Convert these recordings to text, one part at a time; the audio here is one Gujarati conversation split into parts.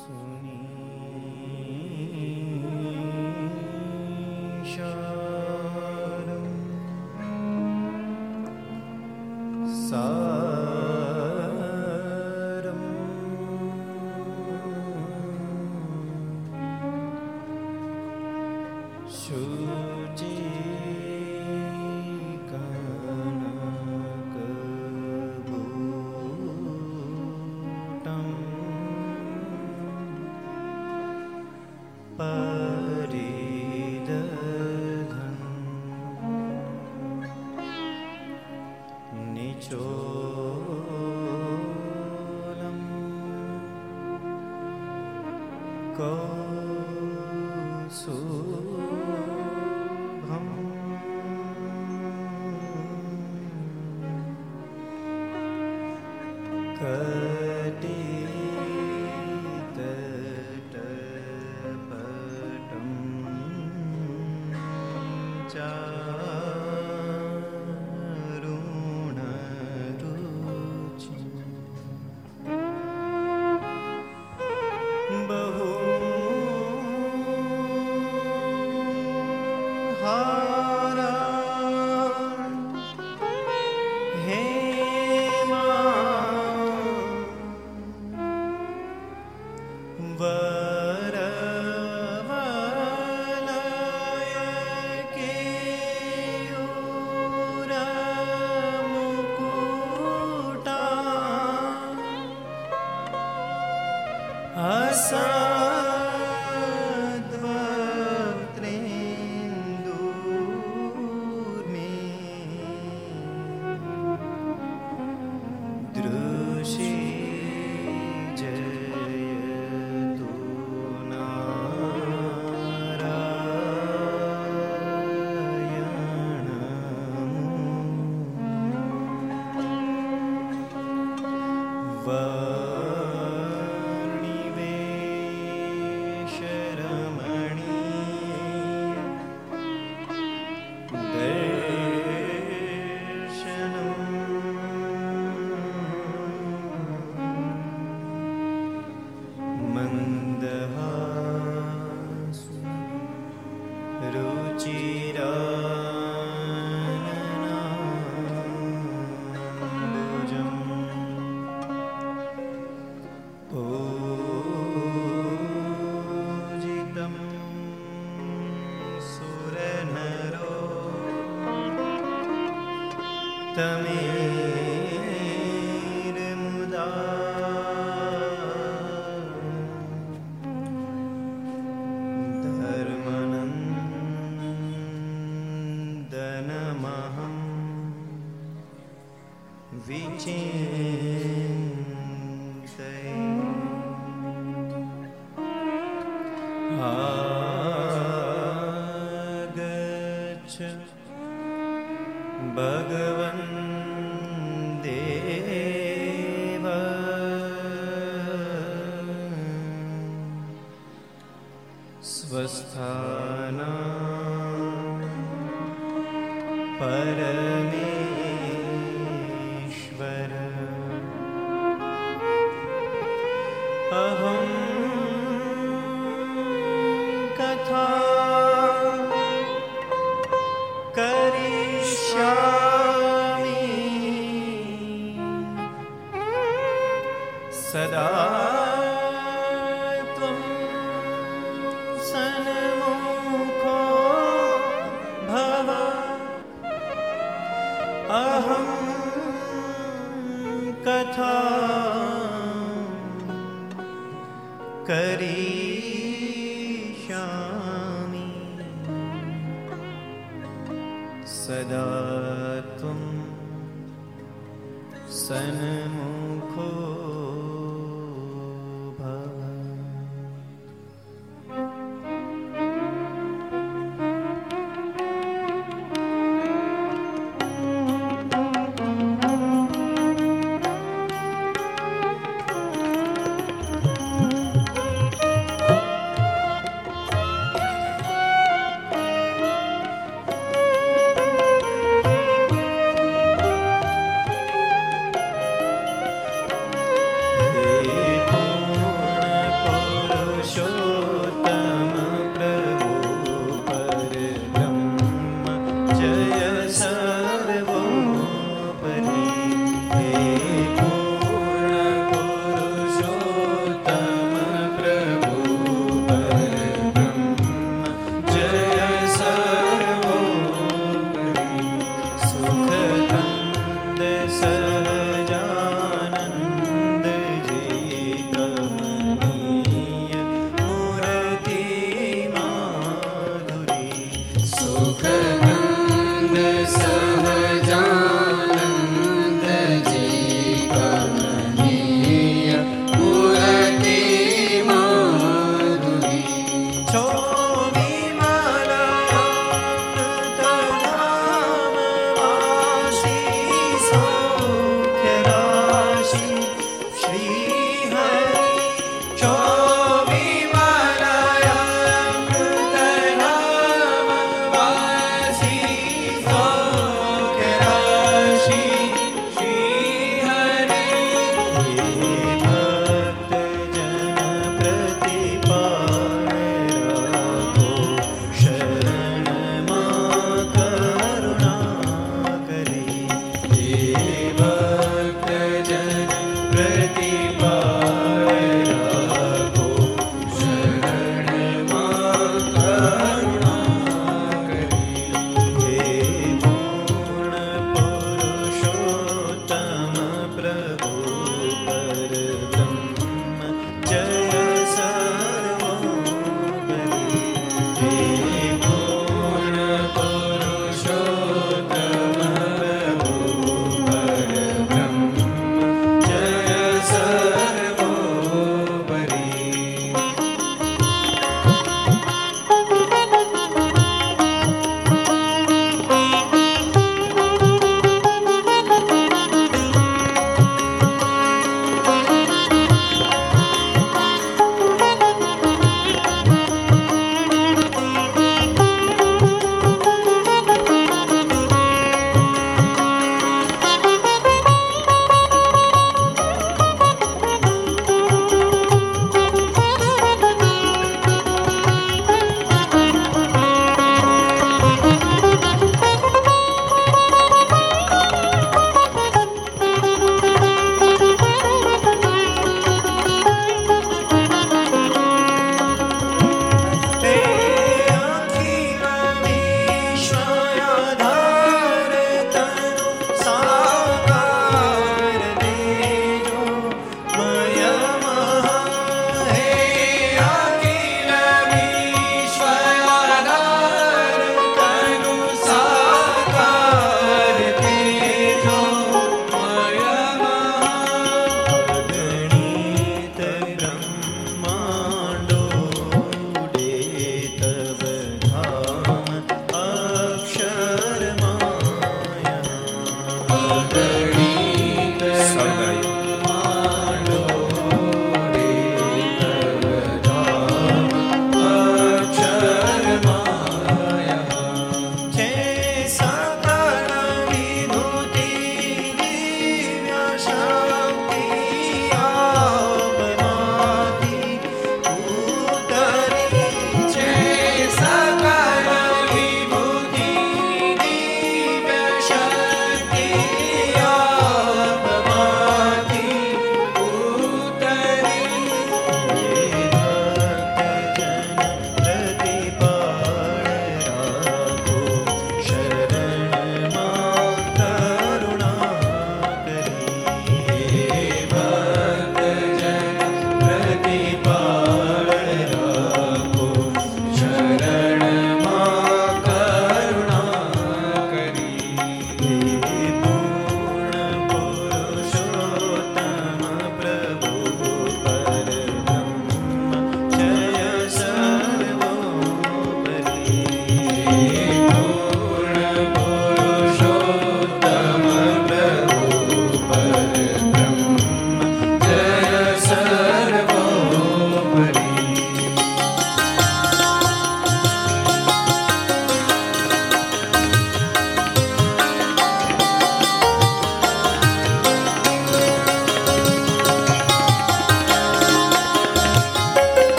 सुनी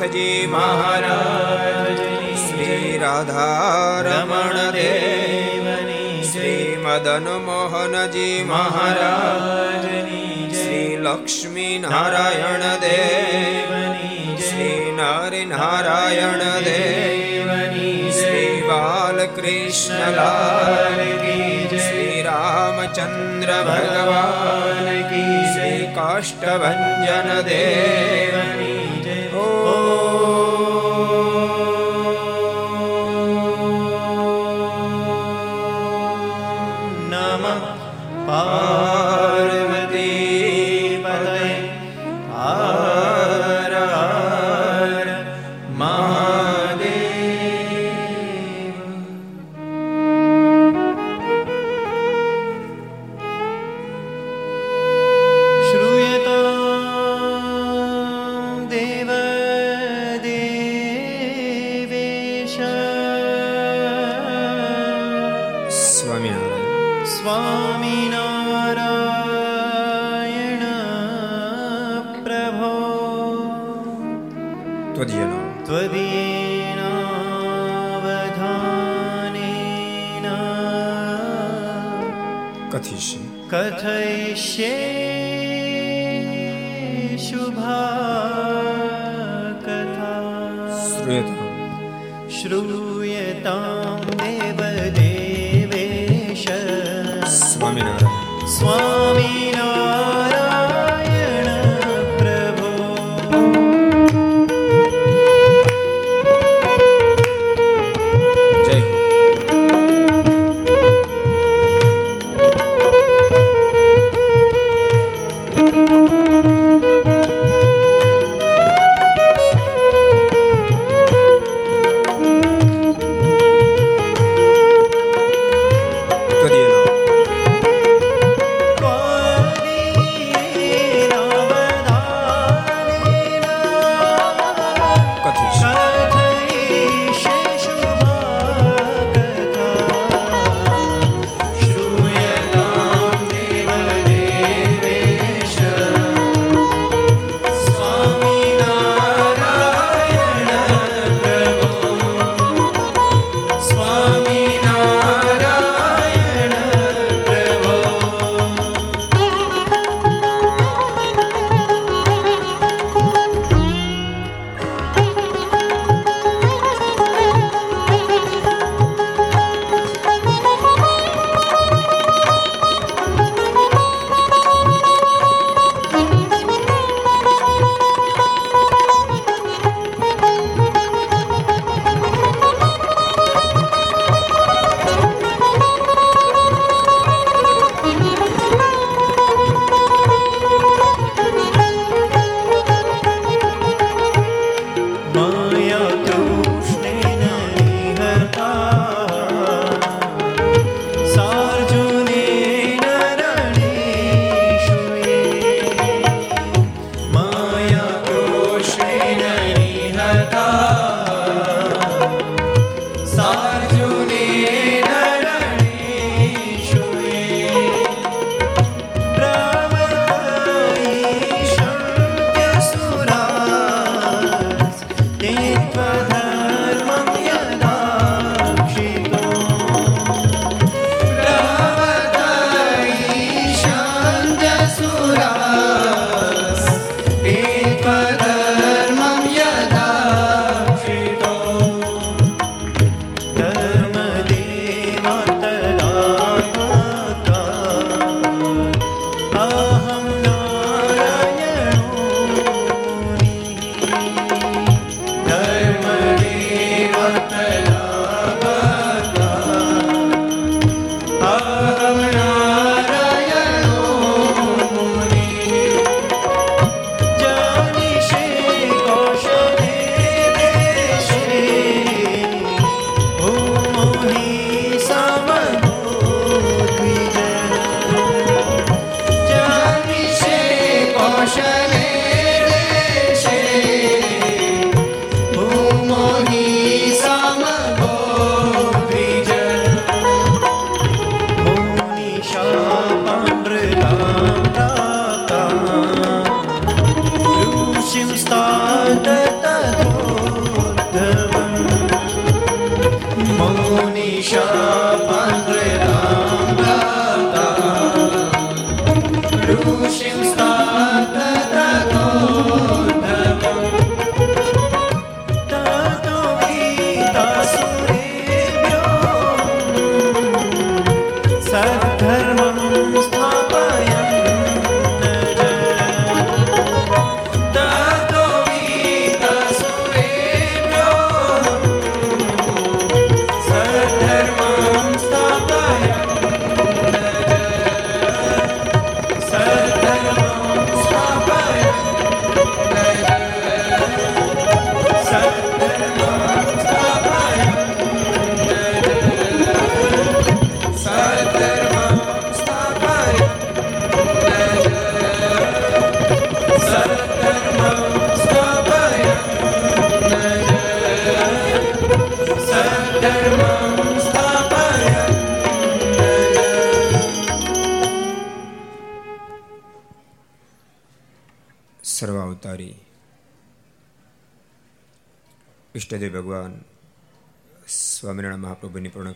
નાથજી મહારાજ, શ્રી રાધારમણ દેવની, શ્રી મદન મોહનજી મહારાજની શ્રી લક્ષ્મી નારાયણ દેવની, શ્રી નારી નારાયણ દેવની, શ્રી બાલકૃષ્ણ લાલ શ્રી રામચંદ્ર ભગવાન કી શ્રી કાષ્ટભન દેવની Swami Narayan.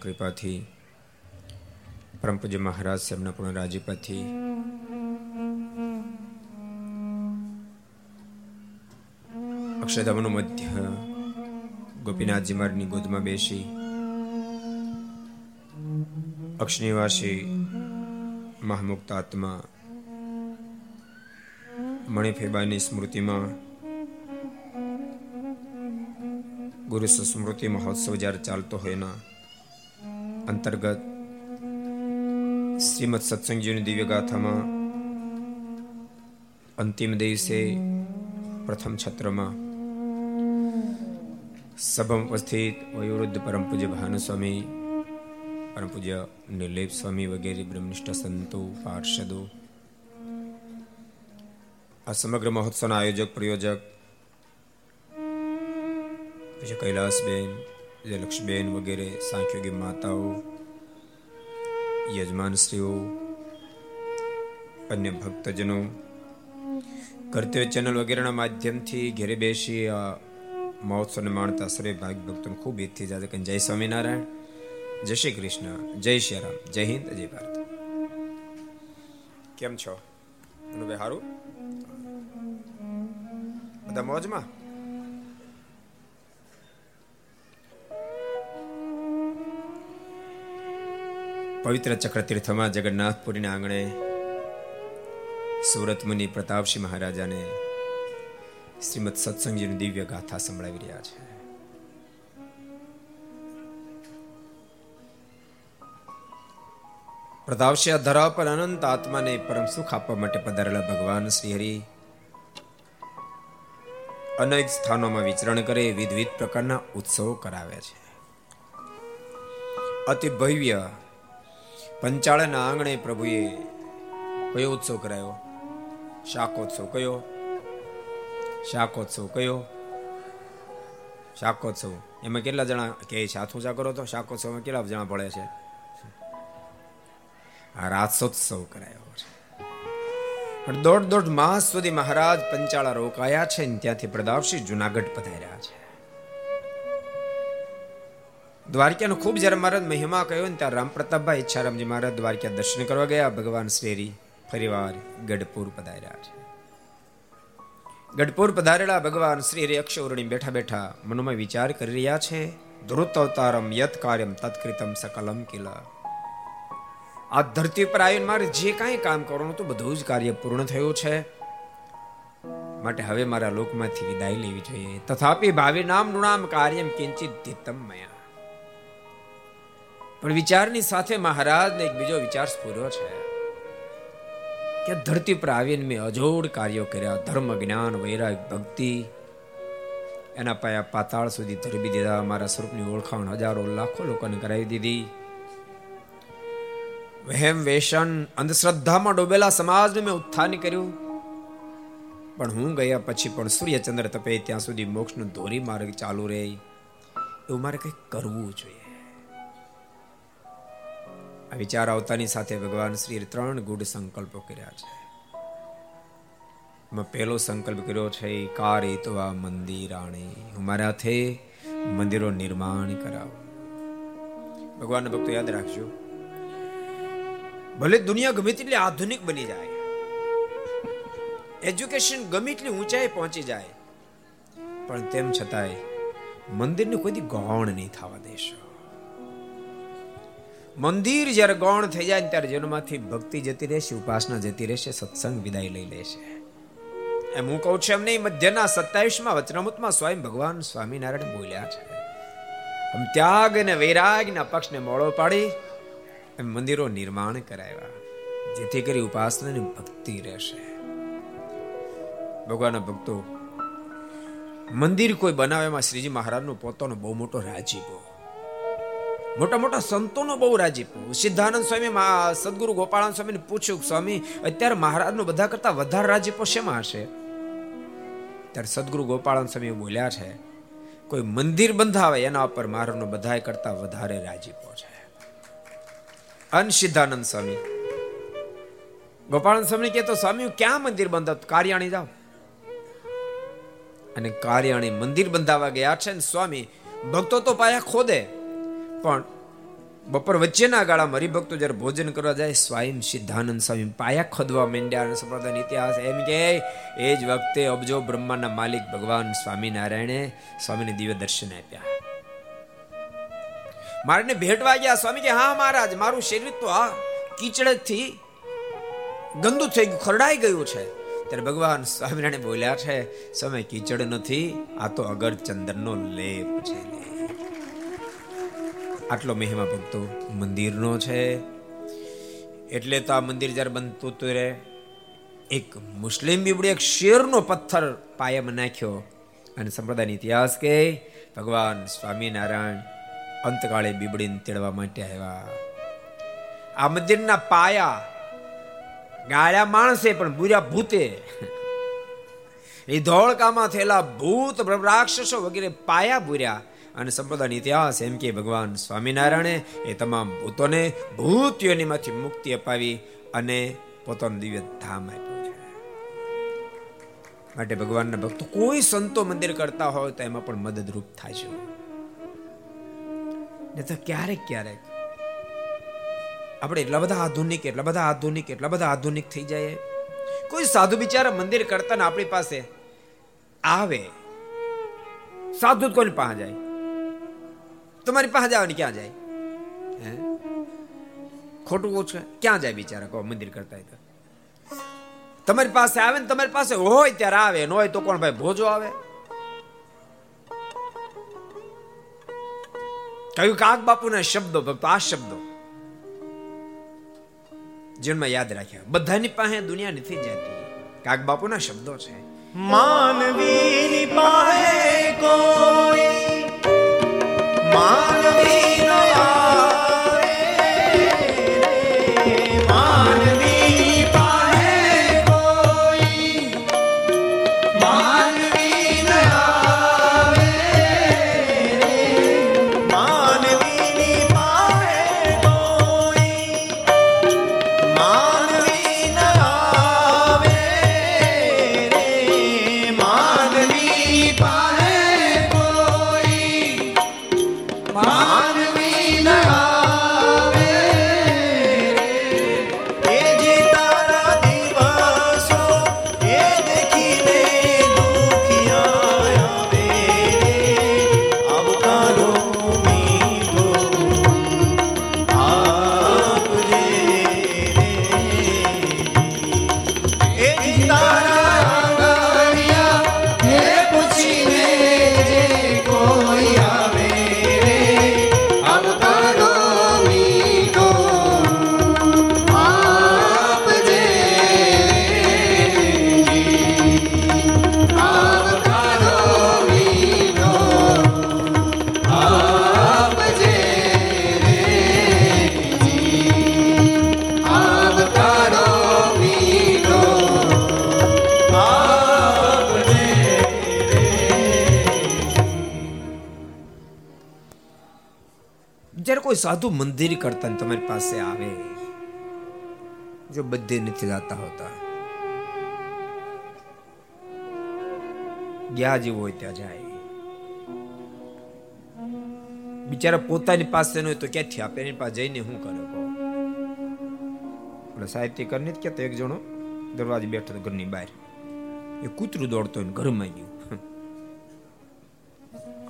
કૃપાથી. પરમ પૂજ્ય મહારાજ સાહેબના પૂર્ણ રાજીપાથી. અક્ષરધામનું મધ્ય ગોપીનાથજી મારની ગોદમાં બેસી. અક્ષનિવાસી મહામુક્ત આત્મા મણિફેબાની સ્મૃતિમાં ગુરુ સ્મૃતિ મહોત્સવ જ્યારે ચાલતો હોય એના અંતર્ગત શ્રીમદ સત્સંગજીની દિવ્ય ગાથામાં અંતિમ દિવસે પ્રથમ છત્રમાં સભા ઉપસ્થિત વયોવૃદ્ધ પરમ પૂજ્ય ભાનુસ્વામી પરમ પૂજ્ય નિર્લેપ સ્વામી વગેરે બ્રહ્મનિષ્ઠ સંતો પાર્ષદો આ સમગ્ર મહોત્સવના આયોજક પ્રયોજક પછી કૈલાસબેન વિજયલક્ષ્મીબેન વગેરે સાંખ્યોગી માતાઓ યજમાનશ્રીઓ અન્ય ભક્તજનો, કર્તવ્ય ચેનલ વગેરેના માધ્યમથી ઘેરે બેસી આ મહોત્સવને માણતા સર્વે ભાગ ભક્તોને ખૂબ ઈદથી જાતે કે જય સ્વામિનારાયણ, જય શ્રી કૃષ્ણ, જય શ્રી રામ, જય હિન્દ, જય ભારત. કેમ છો? અનુભાઈ સારું બધા મોજમાં? પવિત્ર ચક્રતીર્થમાં જગન્નાથપુરીના આંગણે સુરત મુનિ પ્રતાપસિંહ મહારાજાને શ્રીમદ સત્સંગજીની દિવ્ય ગાથા સંભળાવી રહ્યા છે. પ્રતાપસિંહ ધરા પર અનંત આત્માને પરમ સુખ આપવા માટે પધારેલા ભગવાન શ્રી અનેક સ્થાનોમાં વિચરણ કરે વિવિધ પ્રકારના ઉત્સવો કરાવે છે. અતિ ભવ્ય પંચાળના આંગણે પ્રભુએ કયો ઉત્સવ કરાયો? શાકોત્સવ કયો? શાકોત્સવ કયો? શાકોત્સવ. એમાં કેટલા જણા કે હાથ ઊંચા કરો તો શાકોત્સવમાં કેટલા જણા ભળે છે? આ રાસોત્સવ કરાયો છે. પણ દોઢ દોઢ માસ સુધી મહારાજ પંચાળા રોકાયા છે ને ત્યાંથી પ્રદાવશી જુનાગઢ પધાર્યા છે. દ્વારકાનો ખૂબ જ્યારે મહારાજ મહિમા કહ્યો ને ત્યારે રામ પ્રતાપભાઈ ઈચ્છારામજી મહારાજ દ્વારકા દર્શન કરવા ગયા. ભગવાન શ્રીરી ફરીવાર ગઢપુર પધાર્યા છે. ગઢપુર પધારેલા ભગવાન શ્રી રે અક્ષૌરણી બેઠા બેઠા મનમાં વિચાર કરી રહ્યા છે. ધ્રુત અવતારમ યત કાર્યમ તત્કૃતમ સકલમ કિલ. આ ધરતી પર આવીને મારે જે કાંઈ કામ કરવાનું હતું બધું જ કાર્ય પૂર્ણ થયું છે. માટે હવે મારા લોકમાંથી વિદાય લેવી જોઈએ. તથાપી ભાવિ નામ નૃણામ કાર્યમ કિંચિત ધીતમ મયા. પણ વિચારની સાથે મહારાજને એક બીજો વિચાર સ્ફુર્યો છે કે ધરતી પર આવીને મેં અજોડ કાર્યો કર્યા. ધર્મ, જ્ઞાન, વૈરાગ, ભક્તિ, એના પાયા પાતાળ સુધી ધરબી દીધા. મારા સ્વરૂપની ઓળખાણ હજારો લાખો લોકોને કરાવી દીધી. વહેમ વેશન અંધશ્રદ્ધામાં ડૂબેલા સમાજને મેં ઉત્થાન કર્યું. પણ હું ગયા પછી પણ સૂર્યચંદ્ર તપે ત્યાં સુધી મોક્ષનો ધોરી માર્ગ ચાલુ રહે. એવું મારે કંઈક કરવું જોઈએ. આ વિચાર આવતાની સાથે ભગવાન શ્રી ત્રણ ગુઢ સંકલ્પો કર્યા છે. મેં પહેલો સંકલ્પ કર્યો છે કારિતવા મંદિરાણી હું મારા હાથે મંદિરો નિર્માણ કરાવું. ભગવાનના ભક્તો યાદ રાખજો. ભલે દુનિયા ગમે તેટલી આધુનિક બની જાય, એજ્યુકેશન ગમે એટલી ઊંચાઈ પહોંચી જાય, પણ તેમ છતાંય મંદિરને કોઈ ગૌણ નહીં થવા દેશો. મંદિર જ્યારે ગૌણ થઈ જાય ત્યારે જેનોમાંથી ભક્તિ જતી રહેશે, ઉપાસના જતી રહેશે, સત્સંગ વિદાય લઈ લેશે. એમ હું કહું છું, એમ નહીં, મધ્યના સત્તાવીસમાં વચનામૃતમાં સ્વયં ભગવાન સ્વામિનારાયણ બોલ્યા છે. આમ ત્યાગ અને વૈરાગના પક્ષને મોળો પાડી, એમ મંદિરો નિર્માણ કરાવ્યા, જેથી કરી ઉપાસનાની ભક્તિ રહેશે. ભગવાનના ભક્તો, મંદિર કોઈ બનાવે એમાં શ્રીજી મહારાજનો પોતાનો બહુ મોટો રાજીપો. મોટા મોટા સંતોનો બહુ રાજીપો સિદ્ધાનંદ સ્વામી સદગુરુ ગોપાળાન સ્વામીને પૂછ્યું, સ્વામી, અત્યારે મહારાજનો બધા કરતા વધારે રાજીપો શેમાં હશે? ત્યારે સદગુરુ ગોપાળાન સ્વામી બોલ્યા છે, કોઈ મંદિર બંધાવે એના ઉપર મહારાજનો બધા કરતા વધારે રાજીપો છે. અન સિદ્ધાનંદ સ્વામી ગોપાળાન સ્વામી કહેતો સ્વામી ક્યાં મંદિર બંધાવ કાર્યાણી જાઓ. અને કાર્યાણી મંદિર બંધાવા ગયા છે ને, સ્વામી, ભક્તો તો પાયા ખોદે. પણ બપોર વચ્ચેના ગાળામાં હરિભક્તો જ્યારે ભોજન કરવા જાય, સ્વયં સિદ્ધાનંદ સ્વામી પાયા ખોદવા માંડ્યા અને સંપ્રદાયનો ઇતિહાસ એમ કે, એ જ વખતે અબજો બ્રહ્માના માલિક ભગવાન સ્વામિનારાયણે સ્વામીને દિવ્ય દર્શન આપ્યા. મારીને ભેટવા ગયા સ્વામી કે, હા મહારાજ, મારું શરીર તો આ કીચડથી ગંદુ થઈ ગયું, ખરડાઈ ગયું છે. ત્યારે ભગવાન સ્વામિનારાયણ બોલ્યા છે, સમય કીચડ નથી, આ તો અગર ચંદનનો લેપ છે. આટલો મહિમા ભક્તો મંદિરનો છે. એટલે તો આ મંદિર જ્યારે બનતું હતું રે એક મુસ્લિમ બીબડી એક શેરનો પથ્થર પાયામાં નાખ્યો અને સંપ્રદાયનો ઇતિહાસ કે ભગવાન સ્વામિનારાયણ અંતકાળે બીબડીને તેડવા માટે આવ્યા. આ મંદિરના પાયા ગાળ્યા માણસે પણ બુર્યા ભૂતે. એ ધોળકામાં થયેલા ભૂત રાક્ષસો વગેરે પાયા બુર્યા. અને સંપ્રદાયનો ઇતિહાસ એમ કે ભગવાન સ્વામિનારાયણે એ તમામ ભૂતોને ભૂતિઓનીમાંથી મુક્તિ અપાવી અને પોતાનું દિવ્ય ધામ આપ્યું માટે ભગવાનના ભક્તો કોઈ સંતો મંદિર કરતા હોય તો એમાં પણ મદદરૂપ થાય છે. ને તો ક્યારેક ક્યારેક આપણે એટલા બધા આધુનિક, એટલા બધા આધુનિક, એટલા બધા આધુનિક થઈ જાય કોઈ સાધુ બિચારા મંદિર કરતા ને આપણી પાસે આવે, સાધુ કોની પાસે જાય? તમારી પાસે જવાની ક્યાં જાય હે ખોટું ઓછું ક્યાં જાય બિચારા કહો મંદિર કરતા હોય તો તમારી પાસે આવે ને તમારી પાસે હોય ત્યારે આવે ન હોય તો કોણ ભાઈ ભોજો આવે કયું કાક બાપુના શબ્દો ભક્તો આ શબ્દો જીવનમાં યાદ રાખ્યા બધાની પાસે દુનિયા નથી જતી કાક બાપુના શબ્દો છે માનવી પાસે કોઈ માનવી સાધુ મંદિર કરતા તમારી પાસે આવે. જો બધે નથી જતા હોતા. ગયા જેવું હોય ત્યાં જાય. બિચારા પોતાની પાસે ન હોય તો ક્યાંથી આપે? એની પાસે જઈને શું કરે એટલે સાહિત્યકાર નથી કહેતો એક જણો દરવાજે બેઠો ઘરની બહાર. એ કૂતરું દોડતો હોય ઘરમાં ગયું.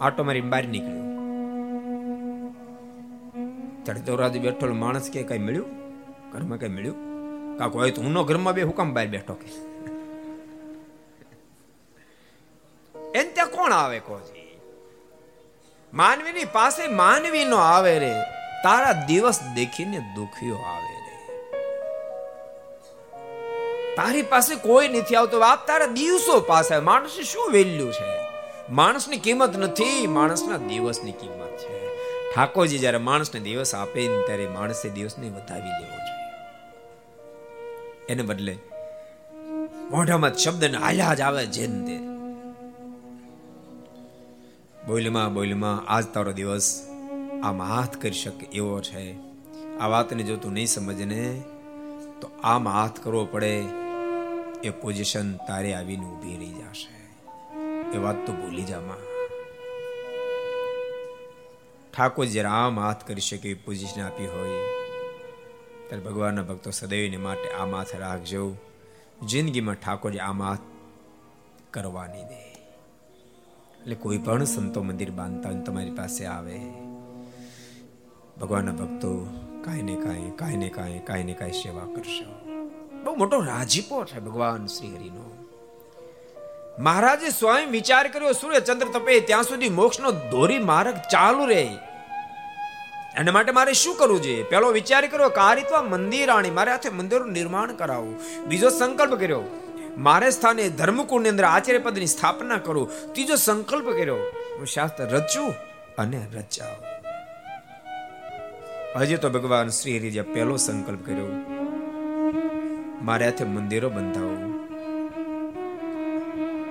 આટો મારી બહાર નીકળ્યો. ત્યારે રાજ બેઠો માણસ કે કઈ મળ્યું? ઘરમાં કઈ મળ્યું? કાકો હોય તો હું ઘરમાં બે હુકમ બહાર બેઠો કે? એને ત્યાં કોણ આવે કોઈ માનવીની પાસે માનવી નો આવે રે, તારા દિવસ દેખીને દુખ્યો આવે તારી પાસે કોઈ નથી આવતો, બાપ તારા દિવસો પાસે માણસ શું વેલ્યુ છે? માણસની કિંમત નથી, માણસના દિવસની કિંમત છે. ઠાકોરજી જ્યારે માણસને દિવસ આપે ને ત્યારે માણસે દિવસને વધાવી લેવો જોઈએ. એને બદલે મોઢામાં શબ્દ હાલ્યા જ આવે જેન તે બોલમાં બોલમાં આજ તારો દિવસ આમ હાથ કરી શકે એવો છે. આ વાતને જો તું નહીં સમજને તો આમ હાથ કરવો પડે. એ પોઝિશન તારે આવીને ઊભી રહી જશે. એ વાત તો ભૂલી જામાં ઠાકોર જ્યારે આમ હાથ કરી શકે એવી પોઝિશન આપી હોય, ત્યારે ભગવાનના ભક્તો સદૈવને માટે આ માથ રાખજો. જિંદગીમાં ઠાકોરજી આ માથ કરવાની દે એટલે કોઈ પણ સંતો મંદિર બાંધતા તમારી પાસે આવે, ભગવાનના ભક્તો કાંઈ ને કાંઈ કાંઈ ને કાંઈ કાંઈ ને કાંઈ સેવા કરશો. બહુ મોટો રાજીપો છે ભગવાન શ્રી હરિનો. મહારાજે સ્વયં વિચાર કર્યો, સૂર્ય ચંદ્ર તપે ત્યાં સુધી મોક્ષનો દોરી માર્ગ ચાલુ રહે. એના માટે મારે શું કરવું જોઈએ? પેલો વિચાર કર્યો કે આ રીતવા મંદિર આણી મારે હાથે મંદિરનું નિર્માણ કરાવવું. બીજો સંકલ્પ કર્યો, મારે સ્થાને ધર્મકુંડની અંદર આચાર્ય પદની સ્થાપના કરું. ત્રીજો સંકલ્પ કર્યો, હું શાસ્ત્ર રચું અને રચાવ. હજી તો ભગવાન શ્રી હરિજે પહેલો સંકલ્પ કર્યો, મારે હાથે મંદિરો બંધાવું.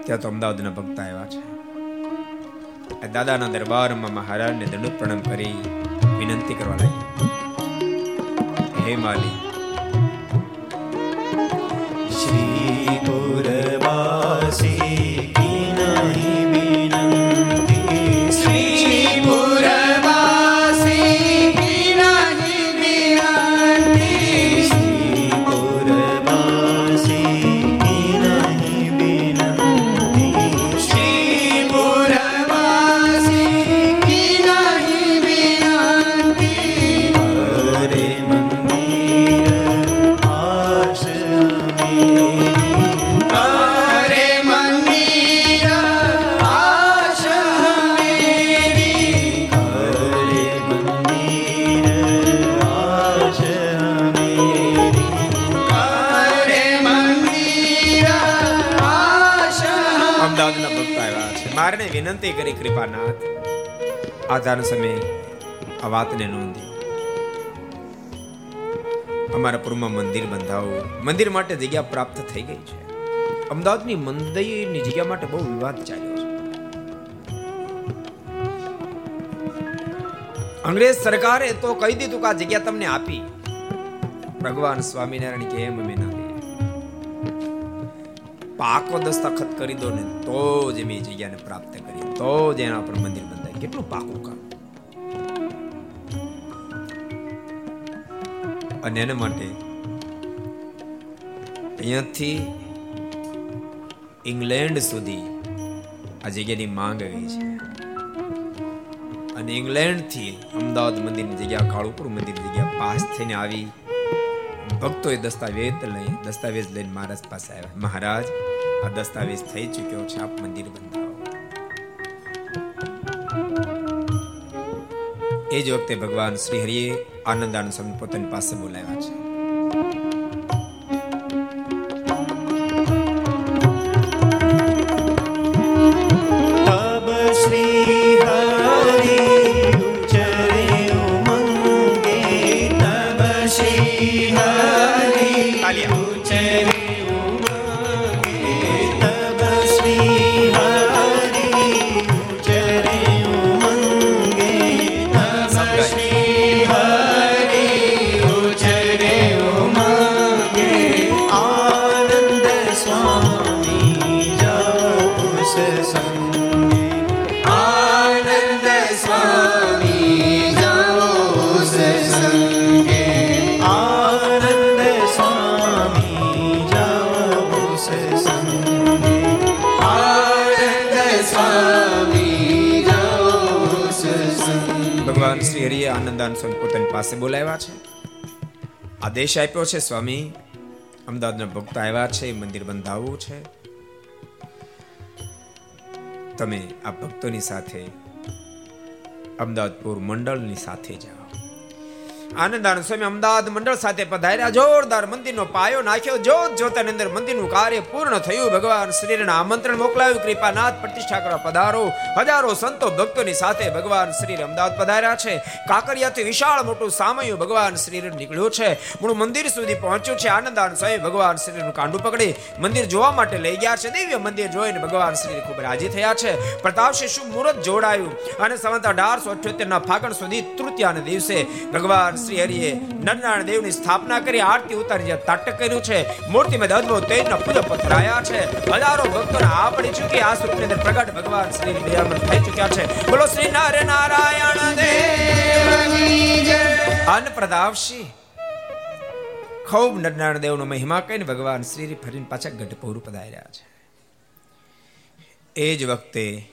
ત્યાં તો અમદાવાદના ભક્ત આવ્યા છે. દાદાના દરબારમાં મહારાજને દંડ પ્રણામ કરી વિનંતી કરવા લાગી. હે માલી પુરવાસી કરી કૃપાનાથ. આધાર સમયે આ વાતને નોંધી. અમારા પૂરમાં મંદિર બંધાવો. મંદિર માટે જગ્યા પ્રાપ્ત થઈ ગઈ છે. અમદાવાદની મંદિરની જગ્યા માટે બહુ વિવાદ ચાલ્યો છે. અંગ્રેજ સરકારે તો કહી દીધું કે આ જગ્યા તમને આપી. ભગવાન સ્વામિનારાયણ કે એમ અમે પાકો દસ્તખત કરી દો ને તો જ એમ એ જગ્યાને પ્રાપ્ત કરીએ. તો જ એના પર મંદિર બંધાય. કેટલું પાકું કામ? અને એના માટે અહીંયાથી ઇંગ્લેન્ડ સુધી આ જગ્યાની માંગ આવી છે. અને ઇંગ્લેન્ડથી અમદાવાદ મંદિરની જગ્યા, કાળુપુર મંદિરની જગ્યા પાસ થઈને આવી ભક્તોએ દસ્તાવેજ લઈ દસ્તાવેજ લઈને મહારાજ પાસે આવ્યા મહારાજ આ દસ્તાવેજ થઈ ચૂક્યો છે આપ મંદિર બંધાવો એ જ વખતે ભગવાન શ્રી હરિએ આનંદાનંદ સ્વામી પોતાની પાસે બોલાવ્યા છે પાસે બોલાવ્યા છે? આદેશ આપ્યો છે, સ્વામી. અમદાવાદના ભક્તો આવ્યા છે મંદિર બંધાવવું છે. તમે આ ભક્તોની સાથે, અમદાવાદપુર મંડળની સાથે જાઓ. આનંદાનંદ સ્વામી અમદાવાદ મંડળ સાથે પધાર્યા. જોરદાર મંદિરનો પાયો નાખ્યો. જોત જોતાની અંદર મંદિરનું કાર્ય પૂર્ણ થયું. ભગવાન શ્રીને આમંત્રણ મોકલાયું. કૃપાનાથ પ્રતિષ્ઠા કરવા પધારો. હજારો સંતો ભક્તોની સાથે ભગવાન શ્રી અમદાવાદ પધાર્યા છે. કાકરિયાથી વિશાળ મોટું સામયું ભગવાન શ્રી નીકળ્યું છે. મૂળ મંદિર સુધી પહોંચ્યું છે. આનંદાનંદ સ્વામી ભગવાન શ્રીનું કાંડું પકડી મંદિર જોવા માટે લઈ ગયા છે. દિવ્ય મંદિર જોઈને ભગવાન શ્રી ખૂબ રાજી થયા છે. પ્રતાપશ્રી શું મુહૂર્ત જોડાયું અને સંવત અઢારસો અઠ્યોતેર ના ફાગણ સુધી તૃતીયાના દિવસે ભગવાન શ્રી હરિએ નરનારાયણ દેવની સ્થાપના કરી, આરતી ઉતારી, જે તટ કર્યું છે. મૂર્તિમાં અદ્ભુત તેજના પૂજક પથરાયા છે. હજારો ભક્તોને આ પડી ચૂકી આ સ્વરૂપની અંદર પ્રગટ ભગવાન શ્રી દયામણ થઈ ચૂક્યા છે. બોલો, શ્રી નર નારાયણ દેવ અન્ન પ્રતાપસિંહ ખૂબ નરનારાયણ દેવનો મહિમા કહીને ભગવાન શ્રી ફરીને પાછા ગઢપુર પધાર્યા છે. એ જ વખતે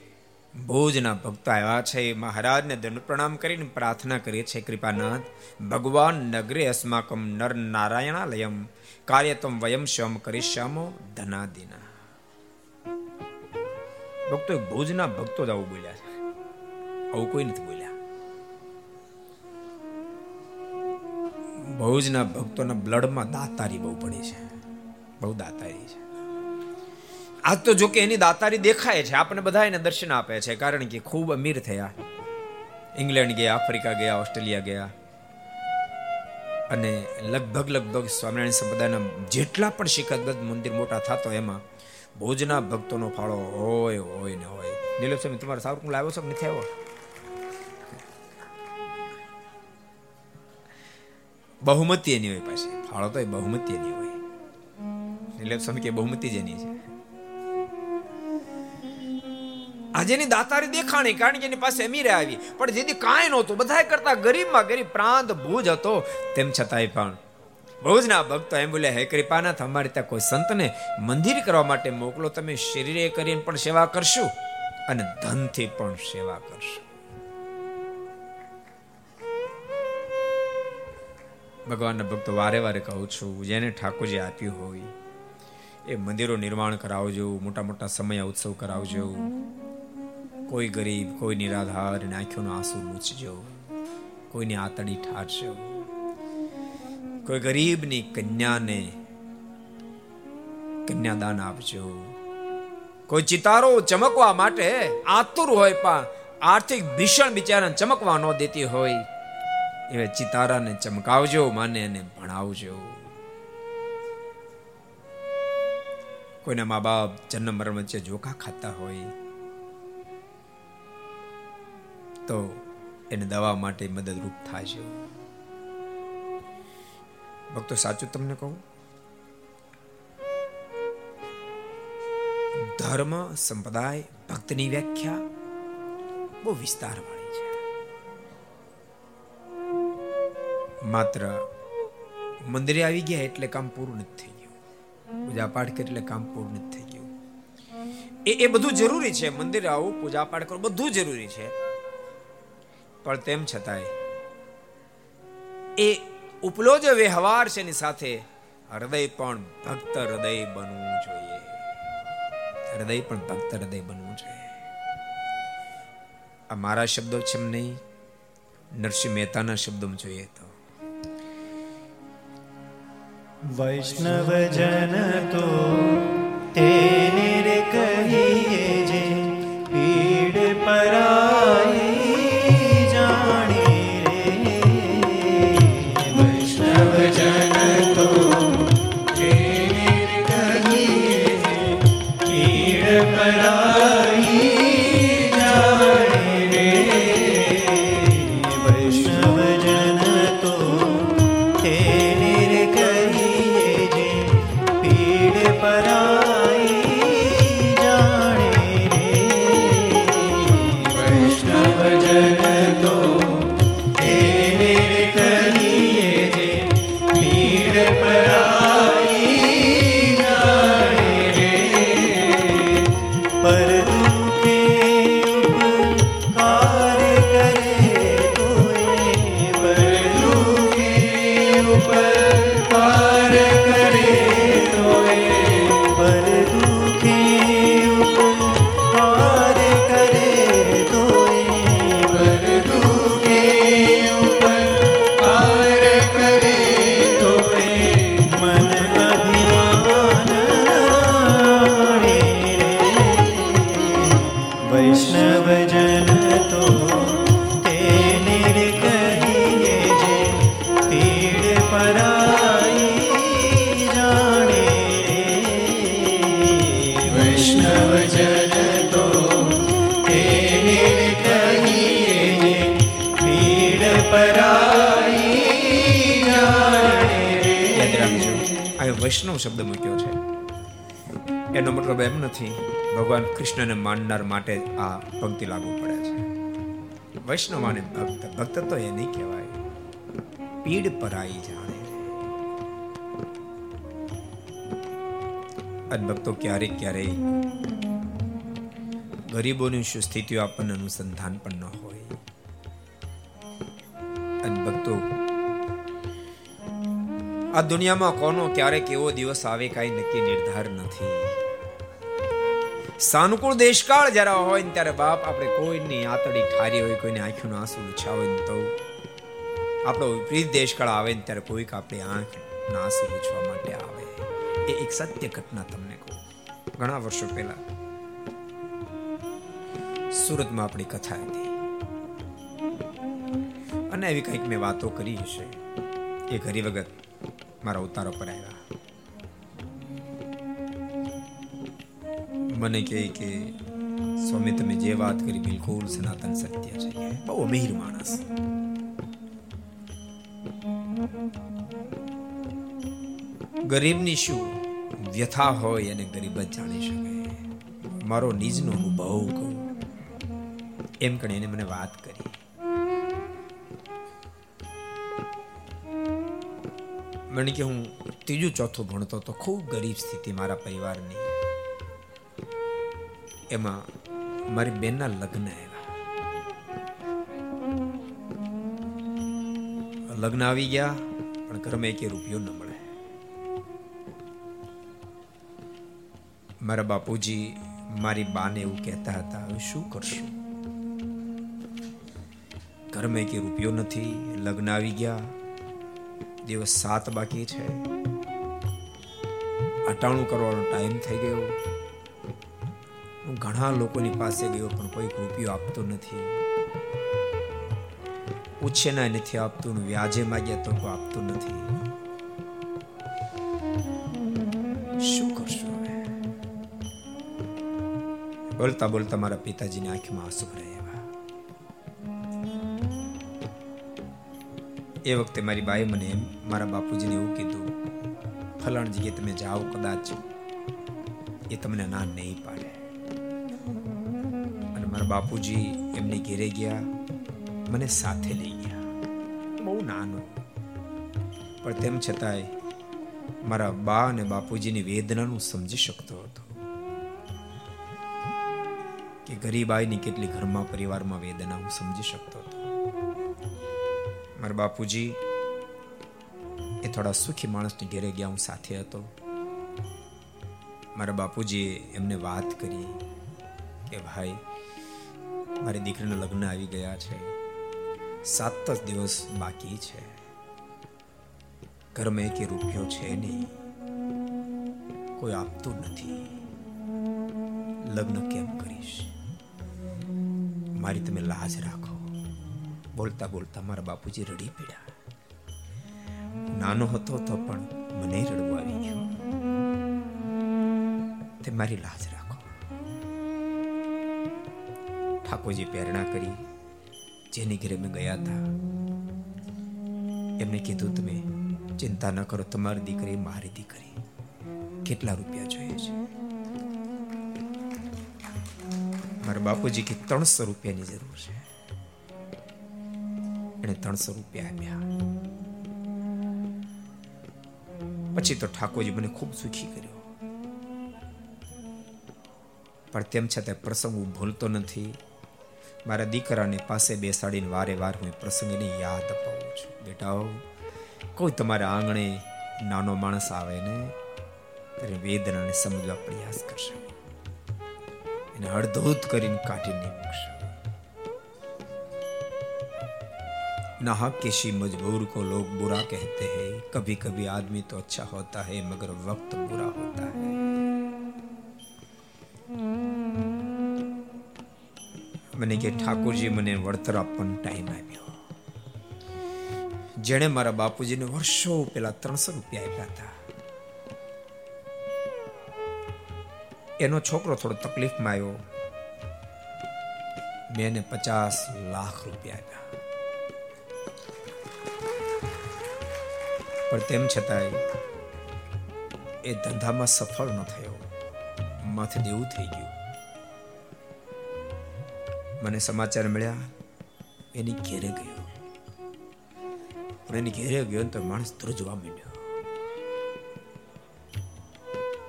ભુજના ભક્તો આવ્યા છે. મહારાજને દંડ પ્રણામ કરીને પ્રાર્થના કરીએ છે કૃપાનાથ, ભગવાન નગરે અસ્માકમ નર નારાયણાલયમ. કાર્યતમ વયમ શમ કરીશ્યામો ધનાદિના. ભક્તો ભુજના ભક્તો જ આવું બોલ્યા છે. આવું કોઈ નથી બોલ્યા. ભુજના ભક્તોના બ્લડમાં દાતારી બહુ પડી છે. બહુ દાતારી છે. આજ તો જો કે એની દાતારી દેખાય છે આપણે બધા એને દર્શન આપે છે, કારણ કે ખૂબ અમીર થયા. ઇંગ્લેન્ડ ગયા, આફ્રિકા ગયા, ઓસ્ટ્રેલિયા ગયા. અને લગભગ લગભગ સ્વામિનારાયણ સંપ્રદાયના જેટલા પણ શિખરગત મંદિર મોટા થતો એમાં ભોજના ભક્તોનો ફાળો હોય હોય ને હોય. નીલભ સ્વામી, તમારે સાવરકુંડ આવ્યો છો કે નથી આવ્યો? બહુમતી એની હોય પાછી. ફાળો તો એ બહુમતી એની હોય. નીલભ સ્વામી કે બહુમતી જ એની છે. આજે એની દાતારી દેખાણી કારણ કે એની પાસે અમીરે આવી. પણ જેથી કાંઈ નહોતું બધા કરતા ગરીબમાં ગરીબ પ્રાંત ભૂજ હતો, તેમ છતાંય પણ. ભુજના ભક્તો એમ બોલે હે કૃપાનાથ, અમારે ત્યાં કોઈ સંતને મંદિર કરવા માટે મોકલો, તમે શરીરે કરીને પણ સેવા કરશું અને ધનથી પણ સેવા કરશું. ભગવાનના ભક્તો વારે વારે કહું છું, જેને ઠાકોરજી આપ્યું હોય, એ મંદિરો નિર્માણ કરાવજો, મોટા મોટા સમય ઉત્સવ કરાવજો. કોઈ ગરીબ, કોઈ નિરાધાર અને આંખોનો આંસુ મૂછજો. કોઈની આતડી ઠારશો. કોઈ ગરીબની કન્યાને કન્યાદાન આપજો. કોઈ ચિતારો ચમકવા માટે આતુર હોય પણ આર્થિક ભીષણ બિચારાને ચમકવા ન દેતી હોય, એવા ચિતારાને ચમકાવજો, માને એને ભણાવજો. કોઈના મા બાપ જન્મ મરણ વચ્ચે જોખા ખાતા હોય તો એને દવા માટે મદદરૂપ થાજો. ભક્તો, સાચું તમને કહું? ધર્મ, સંપ્રદાય, ભક્તની વ્યાખ્યા બહુ વિસ્તાર વાળી છે. માત્ર મંદિરે આવી ગયા એટલે કામ પૂરું નથી થઈ ગયું. પૂજા પાઠ કરી એટલે કામ પૂરું નથી થઈ ગયું. એ એ બધું જરૂરી છે. મંદિરે આવું પૂજા પાઠ કરવું બધું જરૂરી છે. પણ તેમ છતાંય, એ ઉપલો જે વ્યવહાર છે એની સાથે? હૃદય પણ ભક્ત હૃદય બનવું જોઈએ. હૃદય પણ ભક્ત હૃદય બનવું જોઈએ. આ મારા શબ્દો છે એમ નહીં. નરસિંહ મહેતાના શબ્દોમાં જોઈએ તો. વૈષ્ણવજન તો તેને રે કહીએ માનનાર માટે આ પંક્તિ લાગુ પડે છે. વૈષ્ણવ ભક્ત ભક્ત તો એ નહીં કહેવાય. પીડ પરાઈ જાણે. ભક્તો ક્યારેક ક્યારેક ગરીબોની શું સ્થિતિઓ આપણને અનુસંધાન પણ ન હોય. અને ભક્તો, આ દુનિયામાં કોનો ક્યારેક એવો દિવસ આવે કાંઈ નક્કી નિર્ધાર નથી. સાનુકૂળ દેશકાળ જ્યારે હોય ને ત્યારે બાપ આપણે કોઈની આતડી ઠારી હોય, કોઈની આંખનું આંસુ ઉછા હોય ને તો આપણો વિપરીત દેશકાળ આવે ને ત્યારે કોઈક આપણી આંખના આંસુ ઉછવા માટે આવે. એ એક સત્ય ઘટના તમને કહું. ઘણા વર્ષો પહેલા સુરતમાં આપણી કથા હતી. અને એવી કંઈક મેં વાતો કરી હશે. એ ઘરી વગર મારા ઉતારો પર મને કહે કે, સ્વામી, તમે જે વાત કરી, બિલકુલ સનાતન સત્ય છે. બહુ અમીર માણસ. ગરીબની શું વ્યથા હોય અને ગરીબ જ જાણી શકે. મારો નિજનો હું બહુ કહું. એમ કરીને મને વાત કરી. મને કે હું ત્રીજું ચોથું ભણતો તો ખૂબ ગરીબ સ્થિતિ મારા પરિવારની. એમાં મારી બેનના લગ્ન આવ્યા. લગ્ન આવી ગયા, પણ ઘરમાં એક રૂપિયો ન મળે. મારા બાપુજી મારી બાને એવું કહેતા હતા, હવે શું કરશું? ઘરમાં એક રૂપિયો નથી, લગ્ન આવી ગયા. દિવસ સાત બાકી છે. અટાણું કરવાનો ટાઈમ થઈ ગયો. હું ઘણા લોકોની પાસે ગયો, પણ કોઈ રૂપિયો આપતો નથી. ઉછેના નથી આપતું ને વ્યાજે માગ્યા તો કોઈ આપતું નથી. શું કરશું હવે? બોલતા બોલતા મારા પિતાજીની આંખમાં આંસુ ભરાયા એ વખતે મારી બાએ મને એમ, મારા બાપુજીને એવું કીધું, ફલાણ જગ્યાએ તમે જાઓ કદાચ, એ તમને ના નહીં પાડે. અને મારા બાપુજી એમને ઘેરે ગયા, મને સાથે લઈ ગયા. બહુ નાનો. પણ તેમ છતાંય મારા બા અને બાપુજીની વેદનાનું સમજી શકતો હતો કે ગરીબાઈની કેટલી ઘરમાં પરિવારમાં વેદના હું સમજી શકતો હતો. મારા બાપુજી એ થોડા સુખી માણસને ઘેરે ગયા, હું સાથે હતો. મારા બાપુજીએ એમને વાત કરી કે, ભાઈ મારી દીકરીના લગ્ન આવી ગયા છે. સાત જ દિવસ બાકી છે. ઘરમાં એક રૂપિયો છે નહીં. કોઈ આપતું નથી. લગ્ન કેમ કરીશ? મારી તમે લાજ રાખો. બોલતા બોલતા મારા બાપુજી રડી પડ્યા. નાનો હતો તો પણ મને રડવું આવી ગયું. તે મારી લાજ રાખો. ઠાકોરજી પ્રેરણા કરી, જેની ઘરે મેં ગયા હતા. એમને કીધું, તમે ચિંતા ન કરો, તમારી દીકરી મારી દીકરી કેટલા રૂપિયા જોઈએ છે? મારા બાપુજી કે ત્રણસો રૂપિયાની જરૂર છે. એને ત્રણસો રૂપિયા આપ્યા. પછી તો ઠાકોરજી મને ખૂબ સુખી કર્યો. પણ તેમ છતાં પ્રસંગ હું ભૂલતો નથી. મારા દીકરાને પાસે બેસાડીને વારે વાર હું પ્રસંગને યાદ અપાવું છું. બેટાઓ, કોઈ તમારા આંગણે નાનો માણસ આવે ને, ત્યારે વેદનાને સમજવા પ્રયાસ કરશે. એને હળધોત કરીને કાઢી નીકળશે ના કિસી મજબૂર કો લોગ બુરા કહેતે હૈ, કભી કભી આદમી તો અચ્છા હોતા હૈ, મગર વક્ત બુરા હોતા હૈ. મને કે ઠાકોરજી, મને વળતર આપવાનો ટાઈમ આપ્યો. જેણે મારા બાપુજીને વર્ષો પેલા ત્રણસો રૂપિયા આપ્યા હતા. એનો છોકરો થોડો તકલીફમાં આવ્યો. મેં એને પચાસ લાખ રૂપિયા આપ્યા. પણ તેમ છતાંય એ ધંધામાં સફળ ન થયો. માથે દેવું થઈ ગયું. મને સમાચાર મળ્યા. એની ઘેરે ગયો. પણ એની ઘેરે ગયો તો માણસ ધ્રુજવા માંડ્યો.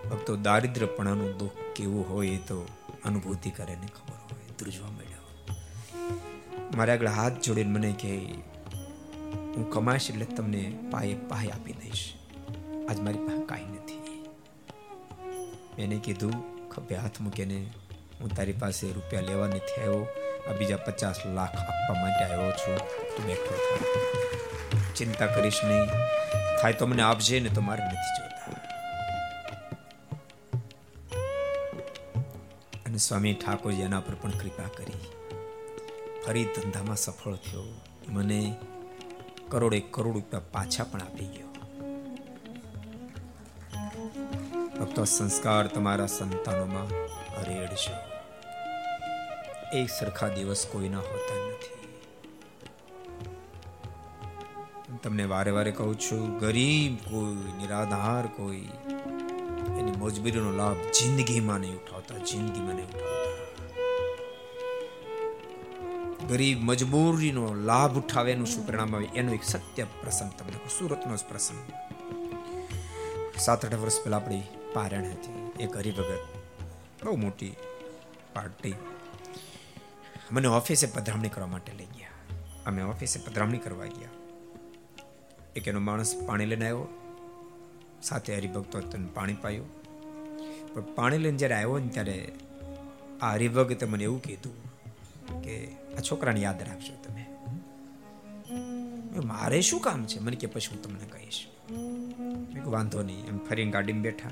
ભક્તો દારિદ્રપણાનું દુઃખ કેવું હોય તો અનુભૂતિ કરે ને ખબર હોય. ધ્રુજવા માંડ્યો. મારે આગળ હાથ જોડીને મને કહે, હું કમાઈશ એટલે તમને પાયે પાય આપી દઈશ. આજ મારી પાસે કાંઈ નથી. એને કીધું, ખભે હાથ મૂકીને હું તારી પાસે રૂપિયા લેવા નથી આવ્યો આ બીજા પચાસ લાખ આપવા માટે આવ્યો છું. તું બેઠો થાય ચિંતા કરીશ નહીં. થાય તો મને આપજે, ને તો મારે નથી જોતા. અને સ્વામી ઠાકોરજી એના પર પણ કૃપા કરી. ફરી ધંધામાં સફળ થયો. મને કરોડે કરોડ રૂપિયા પાછા પણ આપી ગયો. ભક્તો, સંસ્કાર તમારા સંતાનોમાં રેડશો એક સરખા દિવસ કોઈના હોતા નથી. તમને વારે વારે કહું છું, ગરીબ કોઈ, નિરાધાર કોઈ, એની મજબૂરીનો લાભ જિંદગીમાં નહીં ઉઠાવતા, જિંદગીમાં નહીં ઉઠાવતા. ગરીબ મજબૂરીનો લાભ ઉઠાવે એનું શું પરિણામ આવે? એનો એક સત્ય પ્રસંગ તમને સુરતનો જ પ્રસંગ. સાત આઠ વર્ષ પહેલા આપણી પારણ હતી, એક હરિભગત, બહુ મોટી પાર્ટી. મને ઓફિસે પધરામણી કરવા માટે લઈ ગયા. અમે ઓફિસે પધરામણી કરવા ગયા. એક એનો માણસ પાણી લઈને આવ્યો. સાથે હરિભક્તો તને પાણી પાયું. પણ પાણી લઈને જ્યારે આવ્યો ને ત્યારે આ હરિભગતે મને એવું કીધું કે આ છોકરાને યાદ રાખજો તમે. મારે શું કામ છે? મને કે પછી હું તમને કહીશ. વાંધો નહીં. એમ ફરીને ગાડીમાં બેઠા.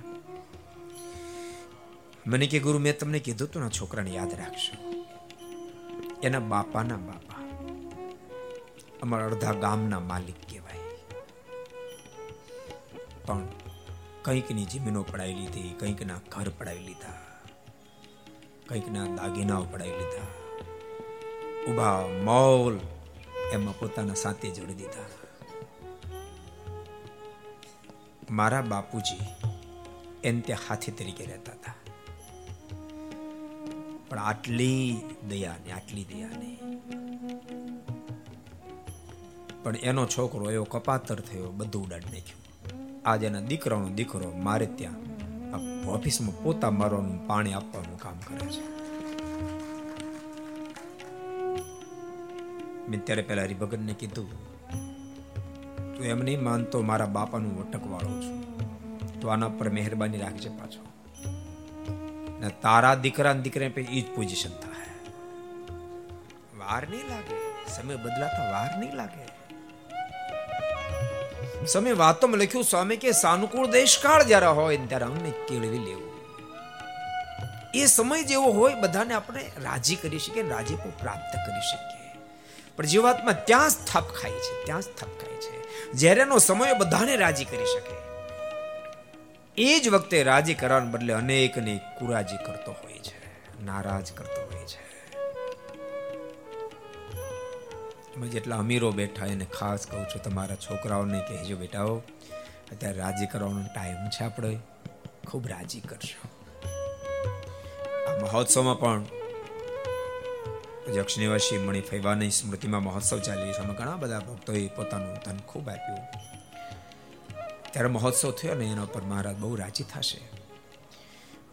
મને કે, ગુરુ, મેં તમને કીધું તું ના છોકરાને યાદ રાખશો એના બાપાના બાપા. અમારા અડધા ગામના માલિક કહેવાય. પણ કંઈકની જમીનો પડાવી લીધી કંઈકના ઘર પડાવી લીધા કંઈકના દાગીનાઓ પડાવી લીધા. ઊભા મોલ એમાં પોતાના સાથે જોડી દીધા. મારા બાપુજી એને ત્યાં હાથી તરીકે રહેતા હતા. પણ આટલી દયા ને આટલી દયા ને પણ એનો છોકરો એવો કપાતર થયો, બધું ઉડાડી નાખ્યું. આજ એના દીકરાનો દીકરો મારે ત્યાં ઓફિસમાં પોતા મારવાનું પાણી આપવાનું કામ કરે છે. મેં ત્યારે પેલા હરિભગતને કીધું, તું એમ નહીં માનતો મારા બાપાનું વટકવાળો છું. તો આના પર મહેરબાની રાખજે પાછો. ને તારા દીકરા દીકરા પે ઈ પોઝિશન થાય વાર નહીં લાગે સમય બદલાતા વાર નહીં લાગે સમય વાતોમાં લખ્યું સ્વામી કે સાનુકૂળ દેશકાળ જ્યારે હોય ત્યારે અમને કેળવી લેવું એ સમય જેવો હોય બધાને આપણે રાજી કરી શકીએ રાજીપો પ્રાપ્ત કરી શકીએ પણ જીવાત્મા ત્યાં જ થપ ખાય છે ત્યાં જ થપ ખાય છે જ્યારે સમય બધાને રાજી કરી શકે એ જ વખતે રાજી કરવાને બદલે અનેકને કુરાજી કરતો હોય છે, નારાજ કરતો હોય છે. જેટલા અમીરો બેઠા એને ખાસ કહું છું, તમારા છોકરાઓને કહેજો બેટાઓ, અત્યારે રાજી કરવાનો ટાઈમ છે આપણે, ખૂબ રાજી કરશો. આ મહોત્સવમાં પણ જક્ષનિવાસી મણિ ફૈવાની સ્મૃતિમાં મહોત્સવ ચાલી છે. ઘણા બધા ભક્તોએ પોતાનું ધન ખૂબ આપ્યું. ત્યારે મહોત્સવ થયો ને એના પર મહારાજ બહુ રાજી થશે.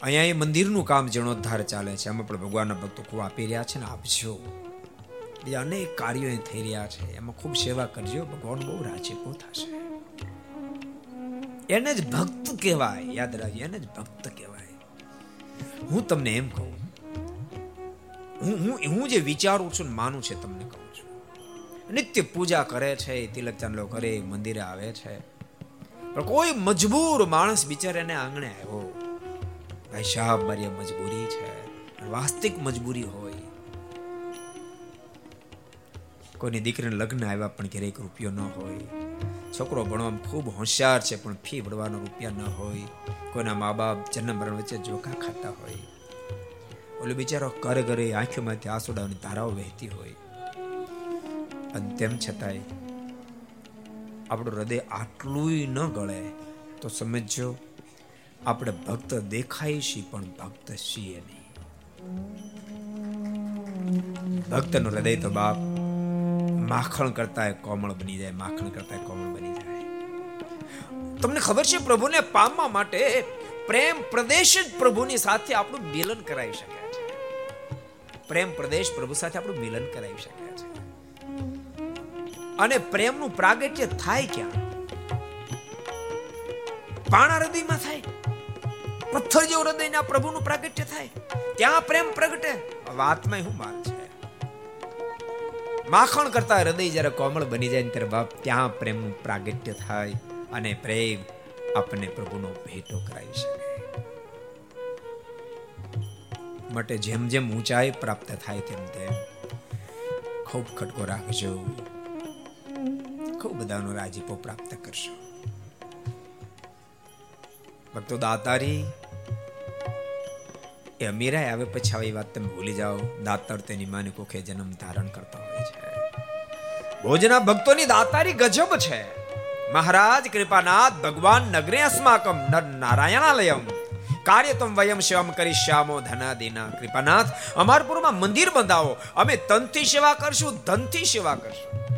અહીંયા એ મંદિરનું કામ જીર્ણોદ્ધાર ચાલે છે. એમાં પણ ભગવાનના ભક્તો ખૂબ આપી રહ્યા છે ને આપજો. બીજા અનેક કાર્યો એ થઈ રહ્યા છે. એમાં ખૂબ સેવા કરજો. ભગવાન બહુ રાજીપો થશે. એને જ ભક્ત કહેવાય. યાદ રાખજો, એને જ ભક્ત કહેવાય. હું તમને એમ કહું. હું હું હું જે વિચારું છું માનું છે, તમને કહું છું. નિત્ય પૂજા કરે છે, તિલક ચાંદલો કરે, મંદિરે આવે છે. પણ કોઈ મજબૂર માણસ બિચારાને આંગણે આવ્યો. ભાઈ સાહેબ, મારી મજબૂરી છે. વાસ્તવિક મજબૂરી હોય. કોઈની દીકરીને લગ્ન આવ્યા પણ ઘેરે એક રૂપિયો ન હોય. છોકરો ભણવામાં ખૂબ હોશિયાર છે, પણ ફી ભરવાનો રૂપિયા ન હોય. કોઈના મા બાપ જન્મ મરણ વચ્ચે જોખા ખાતા હોય. ઓલો બિચારો ઘરે ઘરે આંખોમાંથી આંસુડાની ધારાઓ વહેતી હોય. અને તેમ છતાંય આપણું હૃદય આટલું ન ગળે, તો સમજો આપણે ભક્ત દેખાય છીએ પણ ભક્ત છીએ નહીં. ભક્તનું હૃદય તો બાપ માખણ કરતા કોમળ બની જાય, માખણ કરતા કોમળ બની જાય. તમને ખબર છે, પ્રભુને પામવા માટે પ્રેમ પ્રદેશ જ પ્રભુની સાથે આપણું મિલન કરાવી શકે છે. પ્રેમ પ્રદેશ પ્રભુ સાથે આપણું મિલન કરાવી શકે છે. અને પ્રેમનું પ્રાગટ્ય થાય ક્યાં? પાણા હૃદયમાં થાય. પથ્થર જેવું હૃદયના પ્રભુનું પ્રાગટ્ય થાય. ત્યાં પ્રેમ પ્રગટે. વાતમાં શું માલ છે? માખણ કરતા હૃદય જ્યારે કોમળ બની જાય ત્યારે બાપ ત્યાં પ્રેમનું પ્રાગટ્ય થાય અને પ્રેમ આપણને પ્રભુનો ભેટો કરાવી શકે. માટે જેમ જેમ ઊંચાઈ પ્રાપ્ત થાય તેમ તેમ ખૂબ ખટકો રાખજો. ખૂબ બધાનો રાજીપો પ્રાપ્ત કરશો. ભક્તો દાતારી, એ અમીરાય આવે પછી આવી વાત તમે ભૂલી જાઓ. દાતર તેની માને કોખે જન્મ ધારણ કરતા હોય છે. ભોજના ભક્તોની દાતારી ગજબ છે. મહારાજ કૃપાનાથ ભગવાન નગરે અસ્માકમ નર નારાયણાલયમ. કાર્યતમ વયમ શિવમ ધના ધનાદિના કૃપાનાથ. અમારપુરમાં મંદિર બંધાવો. અમે તનથી સેવા કરશું, ધનથી સેવા કરશું.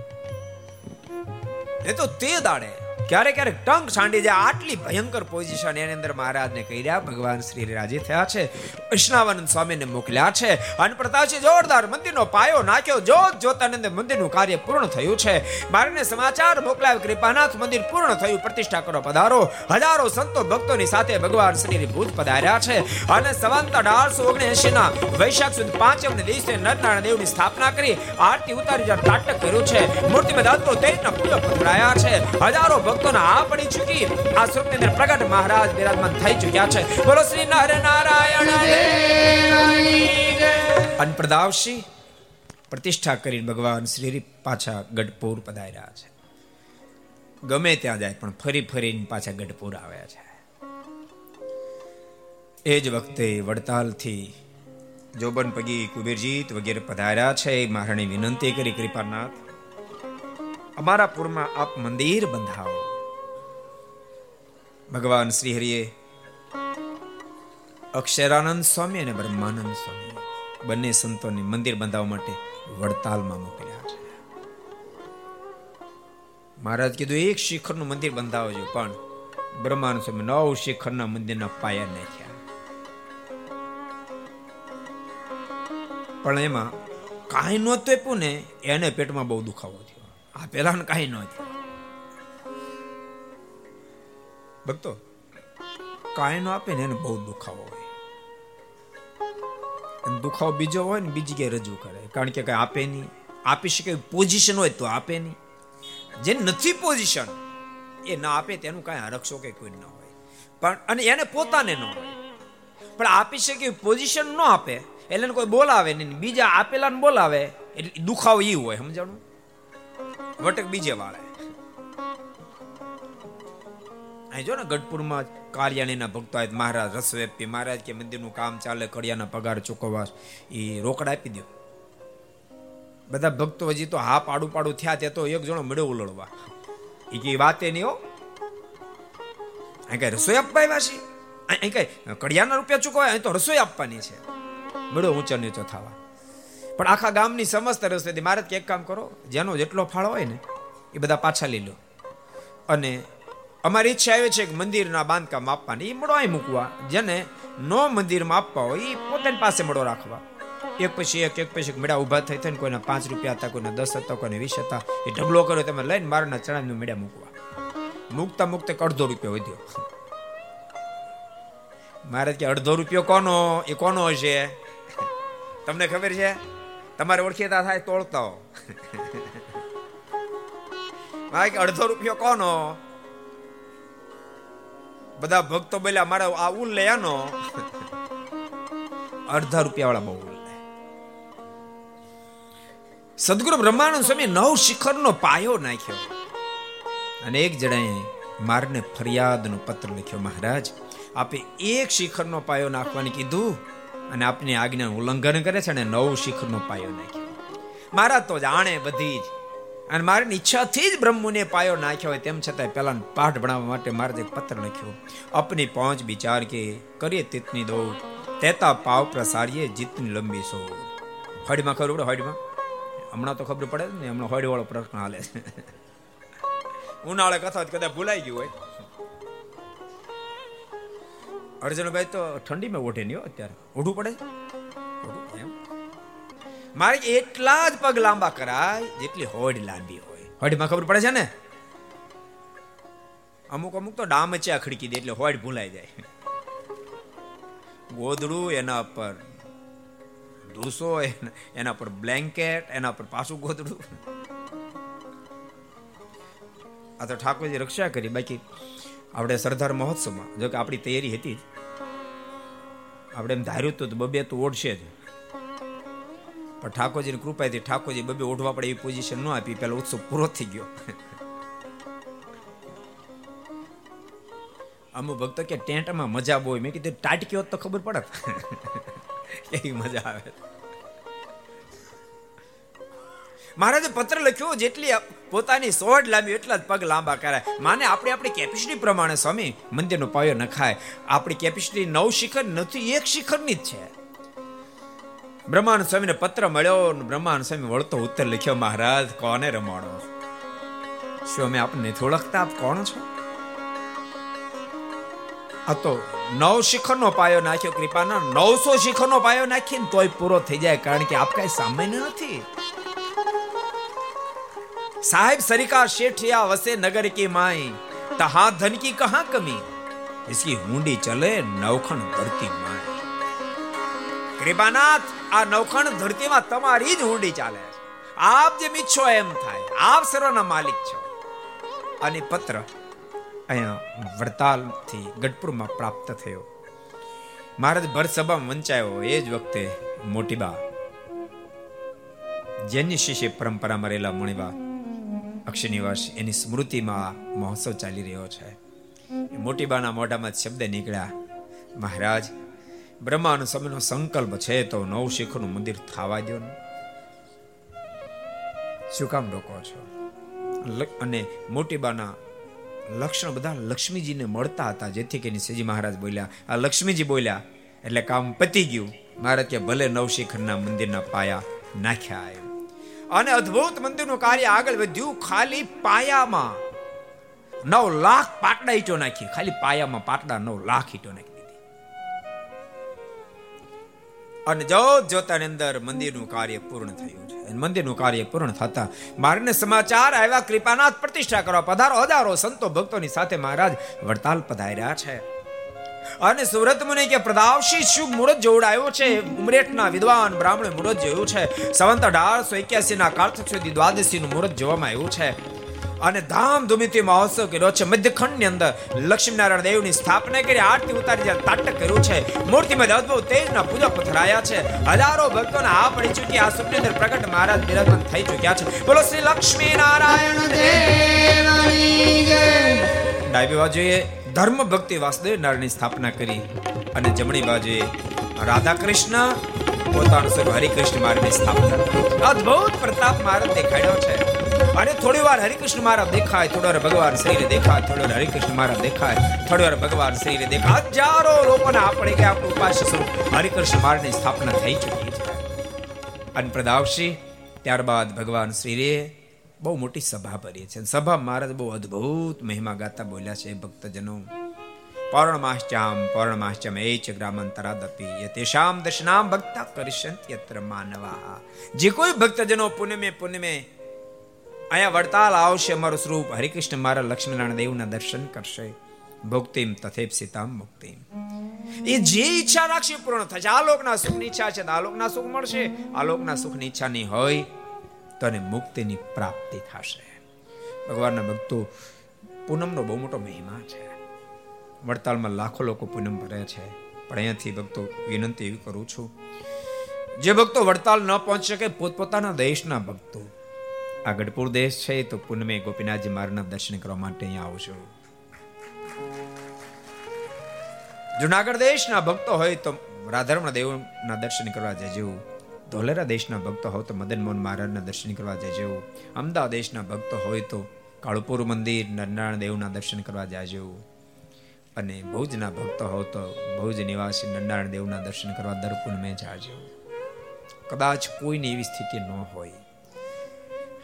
એ તો તે દાડે. ક્યારેક ક્યારેક ટંક સાંડી જાય આટલી ભયંકર પોઝિશન એની અંદર મહારાજને કહી રહ્યા ભગવાન શ્રી રાજી થયા છે, વૈષ્ણવાનંદ સ્વામીને મોકલ્યા છે, અને પ્રતાપજી જોરદાર મંદિરનો પાયો નાખ્યો જોત જોતાનંદ મંદિરનું કાર્ય પૂર્ણ થયું છે. મારને સમાચાર મોકલાવ્યો કૃપાનાથ મંદિર પૂર્ણ થયું, પ્રતિષ્ઠા કરો પધારો. હજારો સંતો ભક્તોની સાથે ભગવાન શ્રી ભૂત પધાર્યા છે. અને સવંત અઢારસો ઓગણએસી ના વૈશાખ સુદ પાંચમ દિવસે નરનારાયણ દેવની સ્થાપના કરી, આરતી ઉતારી તાટક કર્યું છે. મૂર્તિ બધા તેજના ફૂલો પધરાયા છે. હજારો ભક્તોને આ પડી ચૂકી. આ સ્વરૂપની અંદર પ્રગટ મહારાજ બિરાજમાન થઈ ચૂક્યા છે. બોલો શ્રી નર નારાયણ અને પ્રદાવશી પ્રતિષ્ઠા કરીને ભગવાન શ્રી પાછા ગઢપુર પધાર્યા છે. ગમે ત્યાં જાય પણ ફરી ફરીને પાછા ગઢપુર આવ્યા છે. એ જ વખતે વડતાલથી જોબન પગી કુબેરજીત વગેરે પધાર્યા છે. મહારાણી વિનંતી કરી, કૃપાનાથ, અમારા પુરમાં આપ મંદિર બંધાવો. ભગવાન શ્રી હરિએ અક્ષરાનંદ સ્વામી અને બ્રહ્માનંદ સ્વામી બંને સંતોને મંદિર બંધાવવા માટે વડતાલમાં મોકલ્યા. છે મહારાજ કીધું, એક શિખરનું મંદિર બંધાવજો. પણ બ્રહ્માનંદ સ્વામી નવ શિખરના મંદિરના પાયા નાખ્યા. પણ એમાં કાંઈ નહોતું આપ્યું ને, એને પેટમાં બહુ દુખાવો થયો. આ પહેલાં કાંઈ ન ભક્તો, કાંઈ ન આપે ને એને બહુ દુખાવો હોય. દુખાવો બીજો હોય ને બીજી ક્યાંય રજૂ કરે. કારણ કે કઈ આપે નહીં. આપી શકે પોઝિશન હોય તો આપે નહીં. જે નથી પોઝિશન એ ના આપે તેનું કાંઈ આરક્ષો કે કોઈ ન હોય. પણ, અને એને પોતાને ન હોય. પણ આપી શકે પોઝિશન ન આપે, એટલે કોઈ બોલાવે નહીં. બીજા આપેલાને બોલાવે, એટલે દુખાવો એ હોય, સમજાણું? વટક બીજે વાળે અહીં જો ને ગઢપુરમાં કાર્યાણીના ભક્તો આવે મહારાજ રસોઈ આપી મહારાજ કે મંદિરનું કામ ચાલે, કડિયાના પગાર ચૂકવવા એ રોકડ આપી દો. બધા ભક્તો હજી તો હા પાડું પાડું થયા તે તો એક જણો મળ્યો ઉલળવા. એ કઈ વાતે નહીં હો. અહીં કઈ રસોઈ આપવા આવ્યા છે? અહીં કઈ કડિયાના રૂપિયા ચૂકવાય? અહીં તો રસોઈ આપવાની છે. મળ્યો ઊંચો નીચો થવા. પણ આખા ગામની સમસ્ત રસોઈ મારે એક કામ કરો, જેનો જેટલો ફાળો હોય ને, એ બધા પાછા લઈ લો. અને અમારી ઈચ્છા એવી છે કે મંદિરના બાંધકામ આપવાની. એ મળો અહીં મૂકવા. જેને નો મંદિરમાં આપવા હોય એ પોતાની પાસે મળો રાખવા. એક પછી એક એક પછી મેળા ઊભા થઈ થઈને કોઈના પાંચ રૂપિયા હતા, કોઈને દસ હતા, કોઈને વીસ હતા. એ ઢગલો કર્યો, તમે લઈને મારના ચણાનું મેળા મૂકવા. મૂકતા મૂકતા અડધો રૂપિયો વધ્યો. મારે કે અડધો રૂપિયો કોનો? એ કોનો હશે? તમને ખબર છે? તમારે ઓળખીતા થાય તોડતા મારે કે અડધો રૂપિયો કોનો? બધા ભક્તો બોલ્યા મારે આ ઉલ લે આનો. અડધા રૂપિયા વાળા બહુ સદગુરુ બ્રહ્માનંદ સ્વામી નવ શિખરનો પાયો નાખ્યો. અને એક જણાએ મારને ફરિયાદનો પત્ર લખ્યો મહારાજ આપે એક શિખરનો પાયો નાખવાની કીધું અને આપની આજ્ઞા ઉલ્લંઘન કરે છે અને નવ શિખરનો પાયો નાખ્યો. મારા તો જાણે બધી જ અને મારી ઈચ્છાથી જ બ્રહ્મને પાયો નાખ્યો હોય તેમ છતાં પેલા પાઠ ભણાવવા માટે મારે એક પત્ર લખ્યો. અપની પહોંચ વિચાર કે કરીએ તિતની દોડ. તેતા પાવ પ્રસારીએ જીતની લંબી સો હોડીમાં ખબર પડે હોડીમાં હમણાં તો ખબર પડે ને, હમણાં હોડી વાળો પ્રશ્ન હાલે છે. ઉનાળે કથા કદાચ ભૂલાઈ ગયું હોય. અર્જુનભાઈ તો ઠંડીમાં ઓઢે નહીં અત્યારે. ઓઢવું પડે? એમ? મારે એટલા જ પગ લાંબા કરાય જેટલી હોડ લાંબી હોય. હોડીમાં ખબર પડે છે ને? અમુક અમુક તો ડામચ્યા ખડકી દે એટલે હોડ ભૂલાઈ જાય. ગોદડું એના પર, ધૂસો એના પર બ્લેન્કેટ, એના પર પાછું ગોદડું. આ તો ઠાકોરજી રક્ષા કરી. બાકી આપણે સરદાર મહોત્સવમાં, જો કે આપણી તૈયારી હતી જ. આપણે એમ ધાર્યું હતું બબે તો ઓઢશે જ. પણ ઠાકોરજીની કૃપાથી ઠાકોરજી બબે ઓઢવા પડે એવી પોઝિશન ન આપી. પેલો ઉત્સવ પૂરો થઈ ગયો. અમુક ભક્તો કે ટેન્ટમાં મજા બહુ મેં કીધું, ટાટકી હોત તો ખબર પડત. કેવી મજા આવે. મહારાજે પત્ર લખ્યો, જેટલી પોતાની સોડ લાંબી એટલા જ પગ લાંબા કરાય. માને આપણે આપણી કેપેસિટી પ્રમાણે, સ્વામી, મંદિરનો પાયો નખાય. આપણી કેપેસિટી નવ શિખર નથી, એક શિખરની જ છે. બ્રહ્માંડ સ્વામીને પત્ર મળ્યો બ્રહ્માંડ સ્વામી વળતો ઉત્તર લખ્યો મહારાજ કોને રમાડો શું અમે આપને નથી ઓળખતા આપ કોણ છો આ તો નવ શિખરનો પાયો નાખ્યો કૃપાના નવસો શિખરનો પાયો નાખીને તોય પૂરો થઈ જાય કારણ કે આપ કઈ સામાન્ય નથી साहिब सरिका शेठिया वसे नगर की माई तहा धन की कहा कमी इसकी हुंडी चले नवखण धरती माई કૃપાનાથ આ નવખંડ ધરતીમાં તમારી જ હુંડી ચાલે છે. આપ જેમ ઈચ્છો એમ થાય. આપ સર્વના માલિક છો. અને પત્ર અહીંયા વડતાલથી ગઢપુરમાં પ્રાપ્ત થયો. મહારાજ ભર વંચાયો. એ જ વખતે મોટીબા, જેની શિષ્ય પરંપરામાં રહેલા મણીબા અક્ષનિવાસ એની સ્મૃતિમાં મહોત્સવ ચાલી રહ્યો છે. મોટીબાના મોઢામાં શબ્દ નીકળ્યા, મહારાજ બ્રહ્માનો સમયનો સંકલ્પ છે તો નવ શિખરનું મંદિર થવા દો ને. શું કામ રોકો છો? અને મોટીબાના લક્ષણ બધા લક્ષ્મીજીને મળતા હતા, જેથી કરીને શ્રીજી મહારાજ બોલ્યા, આ લક્ષ્મીજી બોલ્યા, એટલે કામ પતી ગયું. મહારાજ કે ભલે નવશિખરના મંદિરના પાયા નાખ્યા અને અદ્ભુત મંદિરનું કાર્ય આગળ વધ્યું, ખાલી પાયામાં નવ લાખ પાટડા ઈટો નાખી, ખાલી પાયામાં પાટડા નવ લાખ ઈટો નાખી. અને જોત જોતાની અંદર મંદિરનું કાર્ય પૂર્ણ થયું છે. મંદિરનું કાર્ય પૂર્ણ થતા મારને સમાચાર આવ્યા, કૃપાનાથ પ્રતિષ્ઠા કરવા પધારો. હજારો સંતો ભક્તોની સાથે મહારાજ વડતાલ પધાર્યા છે. અને સુરત મુનિ કે પ્રદાવશી શુભ મુહૂર્ત જોડાયો છે. ઉમરેઠના વિદ્વાન બ્રાહ્મણ મુહૂર્ત જોયું છે. સંવંત અઢારસો એક્યાસી ના કાળથક સુધી દ્વાદશી નું મુહૂર્ત જોવામાં આવ્યું છે. અને ધામધૂમીથી મહોત્સવ કર્યો છે. મધ્યખંડની અંદર લક્ષ્મીનારાયણ દેવની સ્થાપના કરી, આરતી ઉતારી જ્યારે તાટક કર્યું છે. મૂર્તિમાં અદ્ભુત તેજના પૂજા પથરાયા છે. હજારો ભક્તોને આ પડી ચૂકી આ સુખની અંદર પ્રગટ મહારાજ બિરાજમાન થઈ ચૂક્યા છે. બોલો શ્રી લક્ષ્મી નારાયણ ડાબી બાજુએ ધર્મ ભક્તિ વાસુદેવ નારાયણની સ્થાપના કરી અને જમણી બાજુએ રાધા કૃષ્ણ પોતાનું સ્વરૂપ હરિકૃષ્ણ માર્ગની સ્થાપના. અદ્ભુત પ્રતાપ મહારાજ દેખાડ્યો છે. અને થોડી વાર હરિકૃષ્ણ મહારાજ દેખાય, થોડી વાર ભગવાન શ્રીને દેખાય, થોડી વાર હરિકૃષ્ણ મહારાજ દેખાય, થોડી વાર ભગવાન શ્રીને દેખાય. હજારો લોકોને આપણે કે આપણું ઉપાસ્ય સ્વરૂપ હરિકૃષ્ણ મહારાજની સ્થાપના થઈ ચૂકી છે. અને પ્રદાવશી ત્યારબાદ ભગવાન શ્રીરે બહુ મોટી સભા ભરી છે. સભા મહારાજ બહુ અદ્ભુત મહિમા ગાતા બોલ્યા છે ભક્તજનો, પૌર્ણમાશ્ચામ, પૌર્ણમાશ્ચમ એ ચ ગ્રામાંતરાદપી યતેશામ દર્શનામ ભક્તા કરીશંત યત્ર માનવા જે કોઈ ભક્તજનો પુણ્યમે પુણ્યમે અહીંયા વડતાલ આવશે અમારું સ્વરૂપ. હરિકૃષ્ણ મારા લક્ષ્મીનારાયણ દેવના દર્શન કરશે. ભક્તિમ તથેપ સીતામ મુક્તિમ. એ જે ઈચ્છા રાખશે પૂર્ણ થશે. આ લોકના સુખની ઈચ્છા છે આ લોકના સુખ મળશે. આ લોકના સુખની ઈચ્છા નહીં હોય તો એને મુક્તિની પ્રાપ્તિ થશે. ભગવાનના ભક્તો, પૂનમનો બહુ મોટો મહિમા છે. વડતાલમાં લાખો લોકો પૂનમ ભરે છે. પણ અહીંયાથી ભક્તો વિનંતી એવી કરું છું. જે ભક્તો વડતાલ ન પહોંચી શકે, પોતપોતાના દેશના ભક્તો આ ગઢપુર દેશ છે, તો પુનમે ગોપીનાથજી મહારાજના દર્શન કરવા માટે અહીંયા આવજો જુનાગઢ દેશના ભક્તો હોય તો રાધારમણ દેવના દર્શન કરવા જજો. ધોલેરા દેશના ભક્તો હોય તો મદન મોહન મહારાજના દર્શન કરવા જજો. અમદાવાદ દેશના ભક્તો હોય તો કાળુપુર મંદિર, નરનારાયણ દેવના દર્શન કરવા જાજો. અને ભુજના ભક્તો હો તો ભુજ નિવાસી નરનારાયણ દેવના દર્શન કરવા દર પૂનમે જાજો. કદાચ કોઈની એવી સ્થિતિ ન હોય.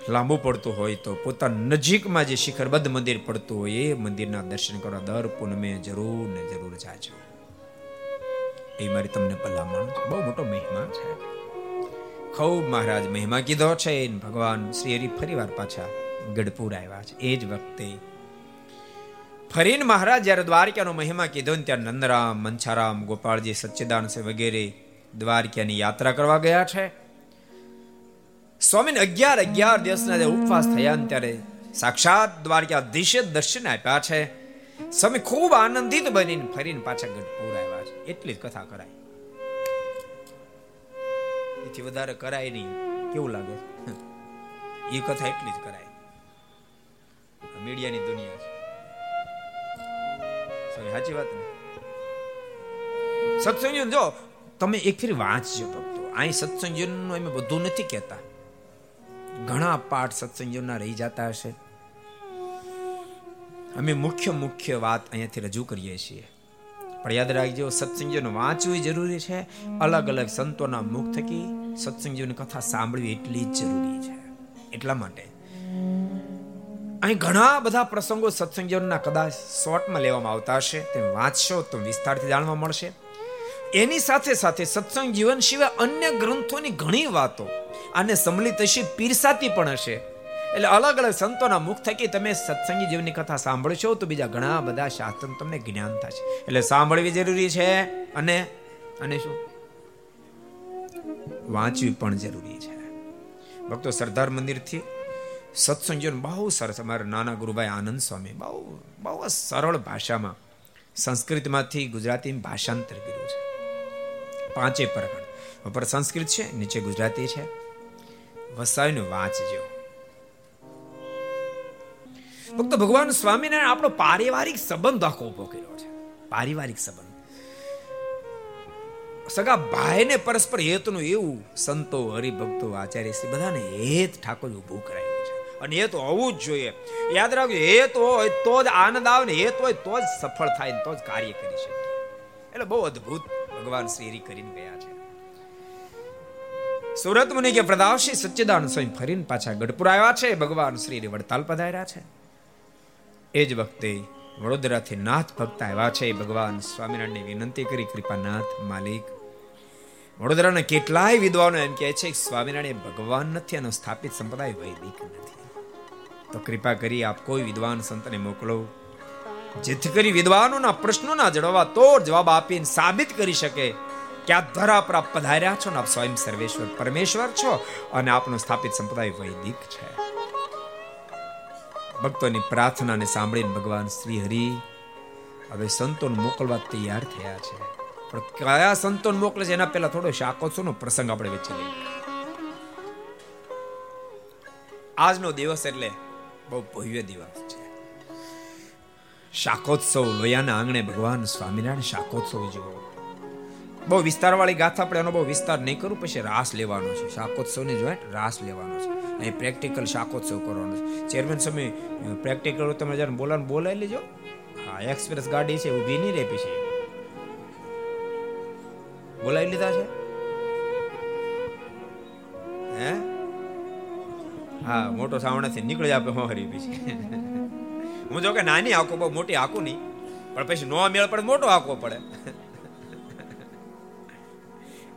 લાંબુ પડતું હોય તો પોતાના નજીકમાં જે શિખરબદ્ધ મંદિર પડતું હોય એ મંદિરના દર્શન કરવા દર પૂનમે જરૂર ને જરૂર જાજો. એ મારી તમને ભલામણ. બહુ મોટો મહિમા છે. ખૂબ મહારાજ મહિમા કીધો છે. ભગવાન શ્રી હરિ ફરીવાર પાછા ગઢપુર આવ્યા છે. એ જ વખતે ફરીને મહારાજ જ્યારે દ્વારકાનો મહિમા કીધો ને ત્યાં નંદરામ મંછારામ ગોપાળજી સચ્ચિદાન વગેરે દ્વારકાની યાત્રા કરવા ગયા છે. સ્વામીને અગિયાર અગિયાર દિવસના જે ઉપવાસ થયા ને ત્યારે સાક્ષાત દ્વારકાધીશે દર્શન આપ્યા છે. સ્વામી ખૂબ આનંદિત બનીને ફરીને પાછા ગઢપુર આવ્યા છે. એટલી જ કથા કરાય એથી વધારે કરાય નહીં. કેવું લાગે? એ કથા એટલી જ કરાય. મીડિયાની દુનિયા છે. સાચી વાત ને? સત્સંગ જો, તમે એક ફેર વાંચજો ભક્તો. અહીં સત્સંગનું અમે બધું નથી કહેતા. ઘણા પાઠ સત્સંગના રહી જતા હશે. અમે મુખ્ય મુખ્ય વાત અહીંયાથી રજૂ કરીએ છીએ. પણ યાદ રાખજો, સત્સંગીઓને વાંચવી જરૂરી છે. અલગ અલગ સંતોના મુખ થકી સત્સંગીઓની કથા સાંભળવી એટલી જ જરૂરી છે. એટલા માટે. અહીં ઘણા બધા પ્રસંગો સત્સંગીઓના કદાચ શોર્ટમાં લેવામાં આવતા હશે. તેમ વાંચશો તો વિસ્તારથી જાણવા મળશે. એની સાથે સાથે સત્સંગ જીવન સિવાય અન્ય ગ્રંથોની ઘણી વાતો. આને સંમલિત હશે, પીરસાતી પણ હશે. એટલે અલગ અલગ સંતોના મુખ થકી તમે સત્સંગી જીવનની કથા સાંભળશો તો બીજા ઘણા બધા શાસ્ત્ર તમને જ્ઞાન થશે. એટલે સાંભળવી જરૂરી છે અને અને શું? વાંચવી પણ જરૂરી છે. ભક્તો સરદાર મંદિરથી સત્સંગ જીવન બહુ સરસ. અમારા નાના ગુરુભાઈ આનંદ સ્વામી બહુ બહુ સરળ ભાષામાં સંસ્કૃતમાંથી ગુજરાતી ભાષાંતર કર્યું છે. પાંચે પરગણ. ઉપર સંસ્કૃત છે, નીચે ગુજરાતી છે. વસાવીને વાંચજો. ફક્ત ભગવાન સ્વામિનારાયણ આપણો પારિવારિક સંબંધ આખો ઊભો કર્યો છે. પારિવારિક સંબંધ. સગા ભાઈને પરસ્પર હેતનું એવું સંતો, હરિભક્તો, આચાર્ય શ્રી બધાને હેત ઠાકોર ઉભું કરાયું છે. અને હેત હોવું જ જોઈએ. યાદ રાખજો, હેત હોય તો જ આનંદ આવે ને હેત હોય તો જ સફળ થાય તો જ કાર્ય કરી શકે. એટલે બહુ અદ્ભુત ભગવાન શ્રી હરિ કરીને ગયા છે. સુરત મુનિ કે પ્રદાવશી સચ્ચિદાન સ્વયં ફરીને પાછા ગઢપુર આવ્યા છે. ભગવાન શ્રી વડતાલ પધાર્યા છે. એ જ વખતે વડોદરાથી નાથ ભક્ત આવ્યા છે. ભગવાન સ્વામિનારાયણને વિનંતી કરી, કૃપાનાથ માલિક, વડોદરાના કેટલાય વિદ્વાનો એમ કહે છે સ્વામિનારાયણ ભગવાન નથી અને સ્થાપિત સંપ્રદાય વૈદિક નથી. તો કૃપા કરી આપ કોઈ વિદ્વાન સંતને મોકલો. જેથી કરી વિદ્વાનોના પ્રશ્નોના જડવા તોડ જવાબ આપીને સાબિત કરી શકે કે આ ધરા પર આપ પધાર્યા છો ને આપ સ્વયં સર્વેશ્વર પરમેશ્વર છો અને આપનો સ્થાપિત સંપ્રદાય વૈદિક છે. ભક્તોની પ્રાર્થનાને સાંભળીને ભગવાન શ્રી હરિ હવે સંતોને મોકલવા તૈયાર થયા છે. પણ કયા સંતોને મોકલે છે એના પહેલા થોડો શાકોત્સવનો પ્રસંગ આપણે વચ્ચે લઈએ. આજનો દિવસ એટલે બહુ ભવ્ય દિવસ છે. શાકોત્સવ, લોયાના આંગણે ભગવાન સ્વામિનારાયણ શાકોત્સવ જેવો. બહુ વિસ્તારવાળી ગાથા આપણે એનો બહુ વિસ્તાર નહીં કરું, પછી રાસ લેવાનો છે. શાકોત્સવની જોઈન્ટ રાસ લેવાનો છે. અહીં પ્રેક્ટિકલ શાકોત્સવ કરવાનો છે. ચેરમેન સમય પ્રેક્ટિકલ તમે જ્યારે બોલાને બોલાવી લેજો. હા, એક્સપ્રેસ ગાડી છે, ઊભી નહીં રહે પછી બોલાવી લીધા છે? હે? હા, મોટો સાવણાથી નીકળી આપે હોરી પછી હું જો કે નાની આંખો બહુ મોટી આંખો નહીં, પણ પછી નો મેળ પડે, મોટો આંખો પડે.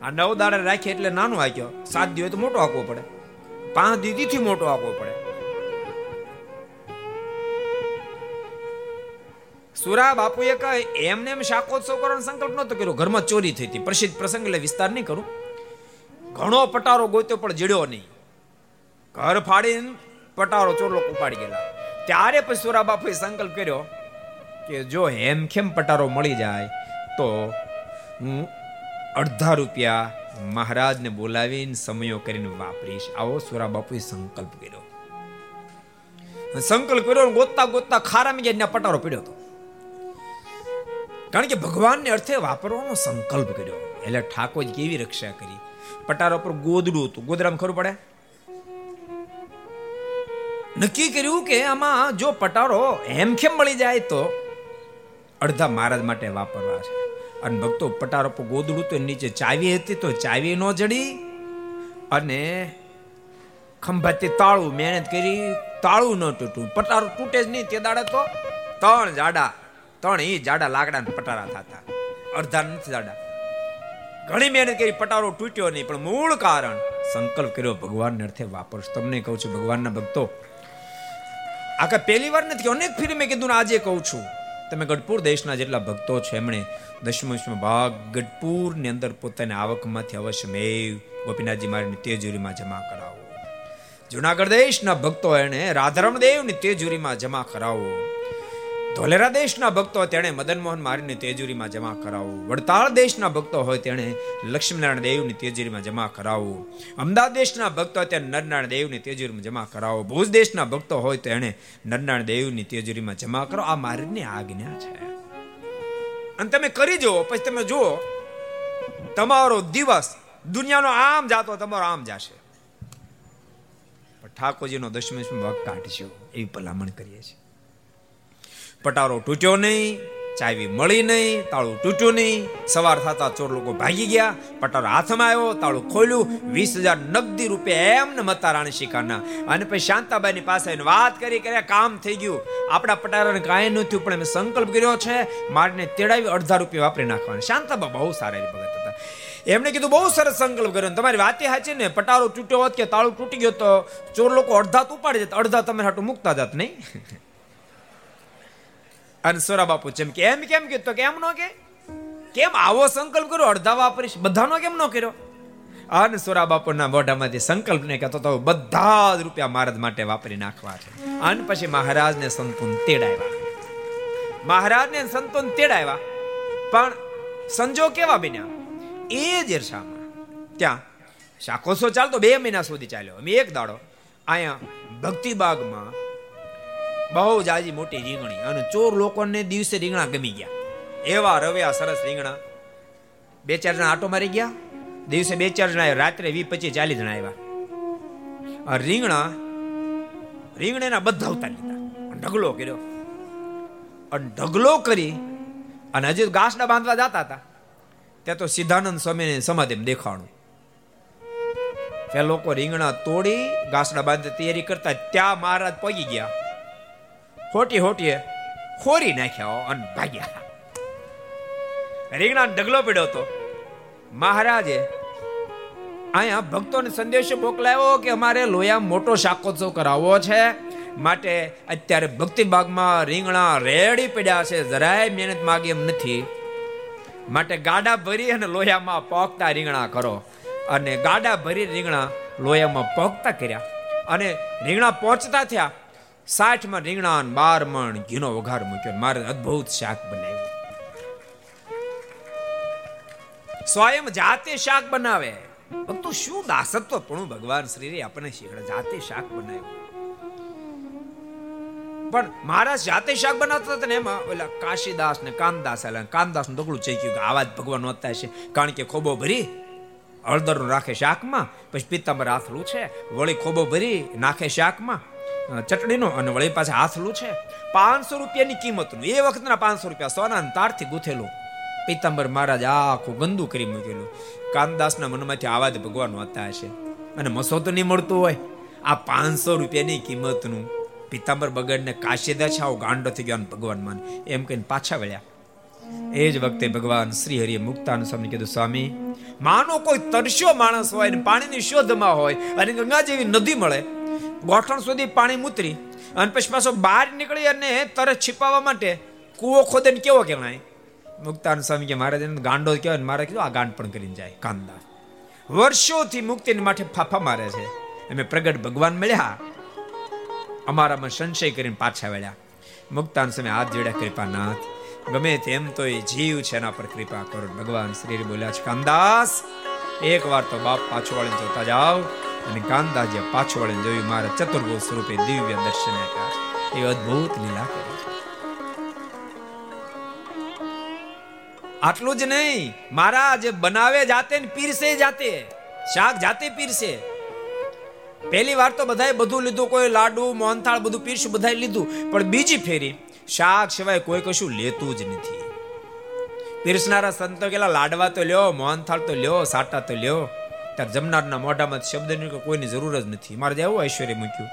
આ નવ દાડે રાખીએ એટલે નાનો આંક્યો સાત દિવસ મોટો આંકવો પડે. પાંચ દીદીથી મોટો આંકવો પડે. સુરા બાપુએ કહે એમને એમ શાકોત્સવ કરવાનો સંકલ્પ નતો કર્યો. ઘરમાં ચોરી થઈ હતી. પ્રસિદ્ધ પ્રસંગ એટલે વિસ્તાર નહીં કરું. ઘણો પટારો ગોત્યો પણ જડ્યો નહીં. ઘર ફાડીને પટારો ચોર લોકો ઉપાડી ગયેલા. ત્યારે પછી સુરા બાપુએ સંકલ્પ કર્યો કે જો હેમખેમ પટારો મળી જાય તો હું અડધા રૂપિયા મહારાજને બોલાવીને સમયો કરીને વાપરીશ. આવો સુરા બાપુએ સંકલ્પ કર્યો. સંકલ્પ કર્યો ગોતતા ગોતતા ખારામાં જઈને પટારો પડ્યો હતો. કારણ કે ભગવાનને અર્થે વાપરવાનો સંકલ્પ કર્યો. એટલે ઠાકોર કેવી રક્ષા કરી? પટારા પર ગોદડું હતું. ગોદડામાં ખરું પડે? નક્કી કર્યું કે આમાં જો પટારો હેમખેમ મળી જાય તો અડધા મહારાજ માટે વાપરવા છે. અને ભક્તો પટારો પર ગોદડું તો નીચે ચાવી હતી તો ચાવી ન જડી અને ખંભાતી તાળું મહેનત કરી તાળું ન તૂટ્યું. પટારો તૂટે જ નહીં તે દાડે તો ત્રણ જાડા, ત્રણ એ જાડા લાકડા પટારા થતા. અડધા નથી જાડા. ઘણી મહેનત કરી પટારો તૂટ્યો નહીં, પણ મૂળ કારણ સંકલ્પ કર્યો ભગવાનને અર્થે વાપરશ. તમને કહું છું ભગવાનના ભક્તો આખા પહેલી વાર નથી અનેક ફીરી મેં કીધું આજે કહું છું. તમે ગઢપુર દેશના જેટલા ભક્તો છે, એમણે દશમશમ ભાગ ગઢપુરની અંદર પોતાની આવકમાંથી અવશ્ય મેવ ગોપીનાથજી મારીની તેજુરીમાં જમા કરાવો. જુનાગઢ દેશના ભક્તો એને રાધારમણ દેવની તેજુરીમાં જમા કરાવો. ધોલેરા દેશના ભક્તો તેણે મદન મોહન મારીને તેજુરીમાં જમા કરાવવું વડતાળ દેશના ભક્તો હોય તેણે લક્ષ્મીનારાયણ દેવની તેજુરીમાં જમા કરાવવું અમદાવાદ દેશના ભક્તો તેને નરનારાયણ દેવની તેજુરીમાં જમા કરાવો. ભુજ દેશના ભક્તો હોય તો એને નરનારાયણ દેવની તેજુરીમાં જમા કરો. આ મારીની આજ્ઞા છે. અને તમે કરી જુઓ, પછી તમે જુઓ, તમારો દિવસ દુનિયાનો આમ જાતો, તમારો આમ જાશે. ઠાકોરજીનો દશમેશ ભાગ કાઢશો. એવી ભલામણ કરીએ છીએ. પટારો તૂટ્યો નહીં, ચાવી મળી નહીં, તાળું તૂટ્યું નહીં. સવાર થતા ચોર લોકો ભાગી ગયા, પટારો હાથમાં આવ્યો, તાળું ખોલ્યું, વીસ હજાર નગદી રૂપિયા એમને મતા રાણી શિકારના. અને પછી શાંતાબાઈની પાસે વાત કરી કરે કામ થઈ ગયું. આપણા પટારાને કાંઈ નથી પણ એમ સંકલ્પ કર્યો છે, મારને તેડાવી અડધા રૂપિયા વાપરી નાખવાના. શાંતાબા બહુ સારા ભગત હતા. એમણે કીધું, બહુ સરસ સંકલ્પ કર્યો. તમારી વાતે સાચી ને, પટારો તૂટ્યો હોત કે તાળું તૂટી ગયો તો ચોર લોકો અડધા ઉપાડી જતા અડધા તમે હાટું મૂકતા જાત નહીં. અને સોરા બાપુ જેમ કે, એમ કેમ કીધું કે એમ નો કે. કેમ આવો સંકલ્પ કર્યો? અડધા વાપરીશ. બધાનો કેમ નો કર્યો? અને સોરા બાપુના મોઢામાંથી સંકલ્પ ને કહેતો તો બધા જ રૂપિયા મહારાજ માટે વાપરી નાખવા છે. અને પછી મહારાજને સંતોન તેડાવ્યા. મહારાજને સંતોન તેડાવ્યા. પણ સંજોગ કેવા બન્યા? એ જ ઈર્ષામાં ત્યાં શાકોસો ચાલતો બે મહિના સુધી ચાલ્યો. અમે એક દાડો અહીંયા ભક્તિબાગમાં બહુ જ આજી મોટી રીંગણી. અને ચોર લોકોને દિવસે રીંગણા ગમી ગયા. એવા રવ્યા સરસ રીંગણા. બે ચાર જણા આટો મારી ગયા. દિવસે બે ચાર જણા રાત્રે વી પચીસ ચાલીસ જણા આવ્યા. આ રીંગણા રીંગણાના બધા ઉતારી લીધા. ઢગલો કર્યો. અને ઢગલો કરી અને હજી ઘાસના બાંધવા જતા હતા. ત્યાં તો સિદ્ધાનંદ સ્વામીને સમાધિ દેખાણું. તે લોકો રીંગણા તોડી, ઘાસડા બાંધવા તૈયારી કરતા ત્યાં મહારાજ પગી ગયા. હોટી હોટીએ ખોરી નાખ્યા અને ભાગ્યા. રીંગણા ડગલો પીડ્યો હતો. મહારાજે અહીંયા ભક્તોને સંદેશો મોકલાયો કે અમારે લોયા મોટો શાકોત્સવ કરાવવો છે. માટે અત્યારે ભક્તિ બાગમાં રીંગણા રેડી પડ્યા છે. જરાય મહેનત માગી એમ નથી. માટે ગાડા ભરી અને લોયામાં પોકતા રીંગણા કરો. અને ગાડા ભરી રીંગણા લોયામાં પોકતા કર્યા. અને રીંગણા પહોંચતા થયા. સાઠમાં રીંગણા બાર મણ ઘીનો વઘાર મૂક્યો મારે અદ્ભુત શાક બનાવ્યું. સ્વયં જાતે શાક બનાવે. ભક્તો, શું દાસત્વ પણ ભગવાન શ્રી આપણને શીખડે? જાતે શાક બનાવ્યું. પણ મહારાજ જાતે શાક બનાવતા હતા ને એમાં ઓલા કાશીદાસ ને કામદાસ આલા કામદાસનું દગડું ચેક્યું કે આવા જ ભગવાન હોતા છે કારણ કે ખોબો ભરી હળદર રાખે શાકમાં, પછી પિત્તાંબર આથલું છે, વળી ખોબો ભરી, નાખે શાકમાં ચટણીનો અને વળી પાસે હાથલું છે. પાંચસો રૂપિયાની કિંમતનું. એ વખતના પાંચસો રૂપિયા સોના તારથી ગૂથેલું. પિત્તાંબર મહારાજ આખું ગંદુ કરી મૂકેલું. કામદાસના મનમાંથી આવા જ ભગવાન હોતા હશે અને મસો તો નહીં મળતો હોય. આ પાંચસો રૂપિયાની કિંમતનું. પિત્તાંબર બગડને કાશીદા છે આવો ગાંડો થઈ ગયો ભગવાન માન. એમ કહીને પાછા વળ્યા. એ જ વખતે ભગવાન શ્રી હરિએ મુક્તાન સ્વામી કીધું, સ્વામી, માનો કોઈ તરસ્યો માણસ હોય ને પાણીની શોધમાં હોય અને ગંગા જેવી નદી મળે, ગોઠણ સુધી પાણી મૂતરી અને પછી પાછો બહાર નીકળી અને તરસ છીપાવવા માટે કૂવો ખોદે કેવો કહેવાય? મુક્તાન સ્વામી કે, મહારાજ ગાંડો કહેવાય મારે કીધું, આ ગાંડ પણ કરીને જાય, કાંદા. વર્ષોથી મુક્તિ માટે ફાફા મારે છે. અમે પ્રગટ ભગવાન મળ્યા. અમારામાં સંશય કરીને પાછા વળ્યા. મુક્તાન સમય હાથ જોડ્યા એક વાર તો બાપ પાછો વળીને જોતા જાઓ. અને કાનદાસજી પાછો વળીને જોયું, મારા ચતુર્ભુજ સ્વરૂપે દિવ્ય દર્શન આપ્યા. એ અદ્ભુત લીલા કરી. આટલું જ નહીં, મારા જે બનાવે જાતે ને પીરસે જાતે. શાક જાતે પીરસે. પહેલી વાર તો બધાએ બધું લીધું, કોઈ લાડુ, મોહનથાળ બધું પીરસ્યું બધાએ લીધું. પણ બીજી ફેરી શાક સિવાય કોઈ કશું લેતું જ નથી. પીરસનારા સંતો કેલા લાડવા તો લ્યો, મોહનથાળ તો લ્યો, સાટા તો લ્યો. ત્યારે જમનારના મોઢામાં શબ્દની કોઈની જરૂર જ નથી. મારે એવું ઐશ્વર્ય મૂક્યું.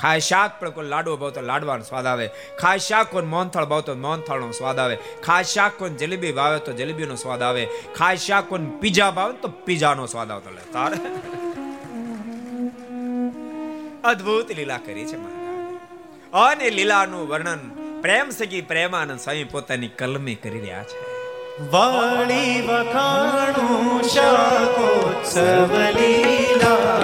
ખાય શાક, પણ કોઈ લાડવો ભાવતો લાડવાનો સ્વાદ આવે. ખાય શાક, કોઈ મોહનથાળ ભાવતો મોહનથાળનો સ્વાદ આવે. ખાય શાક, કોઈ જલેબી ભાવે તો જલેબીનો સ્વાદ આવે. ખાય શાક, કોઈ પીઝા ભાવે તો પીઝાનો સ્વાદ આવતો લે. તારે? અદ્ભુત લીલા કરી છે મહારાજ. અને લીલાનું વર્ણન પ્રેમ સગી પ્રેમાનંદ સ્વામી પોતાની કલમી કરી રહ્યા છે. વાળી વખાણું શાકોત્સવ લીલા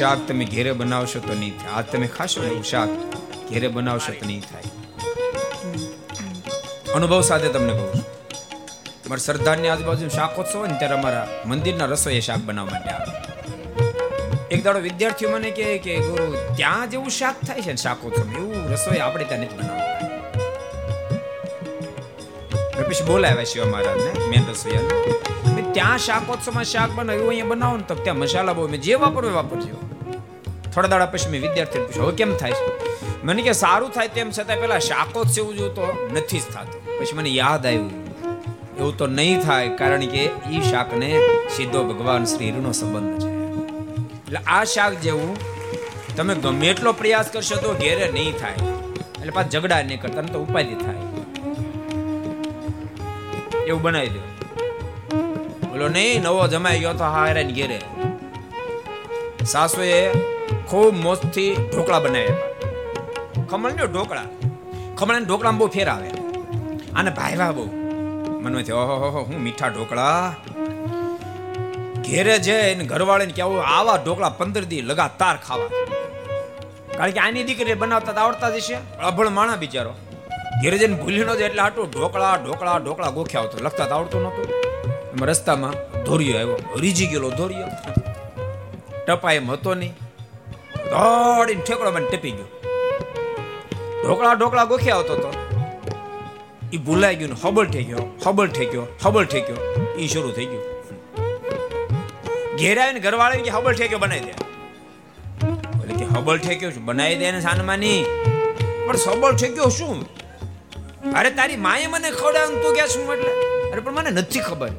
શાક તમે ઘેરે બનાવશો તો નહીં થાય. આ તમે ખાશો એવું શાક ઘેરે બનાવશો તો નહીં થાય. અનુભવ સાથે તમને કહું છું. મારા સરદારની આજુબાજુ શાકોત્સવ હોય ને ત્યારે અમારા મંદિરના એ શાક બનાવવા માટે આવે. એક દાડો વિદ્યાર્થીઓ મને કહે કે, ગુરુ, ત્યાં જેવું શાક થાય છે ને શાકોત્સવ એવું રસોઈ આપણે ત્યાં નથી બનાવતા. પછી બોલાવ્યા શિવા મહારાજને મેં રસોઈયાને. ત્યાં શાકોત્સવમાં શાક બનાવ્યું, અહીંયા બનાવો ને તો ત્યાં મસાલા બહુ, મેં જે વાપરો એ વાપરજો. થોડા દાડા પછી મેં વિદ્યાર્થીને પૂછ્યું, હવે કેમ થાય છે? મને કે, સારું થાય તેમ છતાં પેલા શાકોત્સવ જેવું તો નથી જ થતું. પછી મને યાદ આવ્યું, એવું તો નહીં થાય, કારણ કે એ શાકને સીધો ભગવાન શ્રીનો સંબંધ છે. એટલે આ શાક જેવું તમે ગમે એટલો પ્રયાસ કરશો તો ઘેરે નહીં થાય. એટલે પાછા ઝઘડા નહીં કરતા તો ઉપાધિ થાય. એવું બનાવી દો. બોલો નહીં નવો જમાઈ ગયો તો હારે ને ઘેરે. સાસુએ ખૂબ મોજથી ઢોકળા બનાવ્યા. ખમણ ઢોકળા. ખમણ ઢોકળા બહુ ફેરાવે અને ભાઈવા બહુ. મનમાં થયો ઓહો, હું મીઠા ઢોકળા. ઘેરે જઈને ઘરવાળાને કેવું આવા ઢોકળા પંદર દી લગાતાર ખાવા. કારણ કે આની દીકરી બનાવતા આવડતા જ છે અભળ માણા બિચારો. ઘેરે જઈને ભૂલી ન જાય એટલે આટલું ઢોકળા ઢોકળા ઢોકળા ગોખ્યા આવતો. લખતા આવડતું નહોતું. એમાં રસ્તામાં ધોરિયો આવ્યો. રીજી ગયેલો ધોરિયો. ટપા એમ હતો નહીં. દોડીને ઠેકડો મને ટપી ગયો. ઢોકળા ઢોકળા ગોખ્યા આવતો હતો. એ ભૂલાઈ ગયું ને હબળ ઠેક્યો હબળ ઠેક્યો હબળ ઠેક્યો એ શરૂ થઈ ગયું. ઘેરાય ને ઘરવાળા કે હબળ ઠેક્યો બનાવી દે. એટલે કે હબળ ઠેક્યો શું બનાવી દે ને સાનમાં નહીં પણ સબળ ઠેક્યો શું? અરે તારી માએ મને ખવડાવ્યું તું કે શું એટલે? અરે પણ મને નથી ખબર.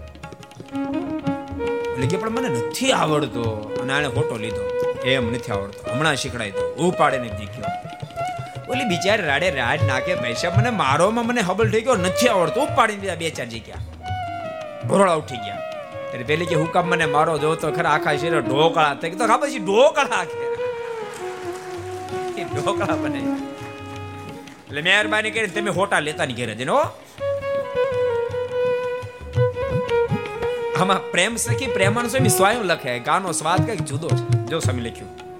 એટલે કે પણ મને નથી આવડતો. અને આને ફોટો લીધો. એમ નથી આવડતો. હમણાં શીખડાય તો ઉપાડે ને દીખ્યો ઓલી બિચારી રાડે રાડ નાખે પૈસા. મને મારોમાં મને હબલ થઈ ગયો. નથી આવડતો. ઉપાડી દીધા બે ચાર જગ્યા. ભરોળા ઉઠી ગયા. એટલે પેલી કે હુકમ મને મારો જો તો ખરા આખા શરીર ઢોકળા થઈ તો ખબર છે ઢોકળા કે ઢોકળા બને. એટલે મહેરબાની કરીને તમે હોટા લેતા ની ઘેરે જઈને, હો. આમાં પ્રેમ સખી પ્રેમાન સ્વામી સ્વયં લખે. ગાનો સ્વાદ કંઈક જુદો છે. જો સ્વામી લખ્યું.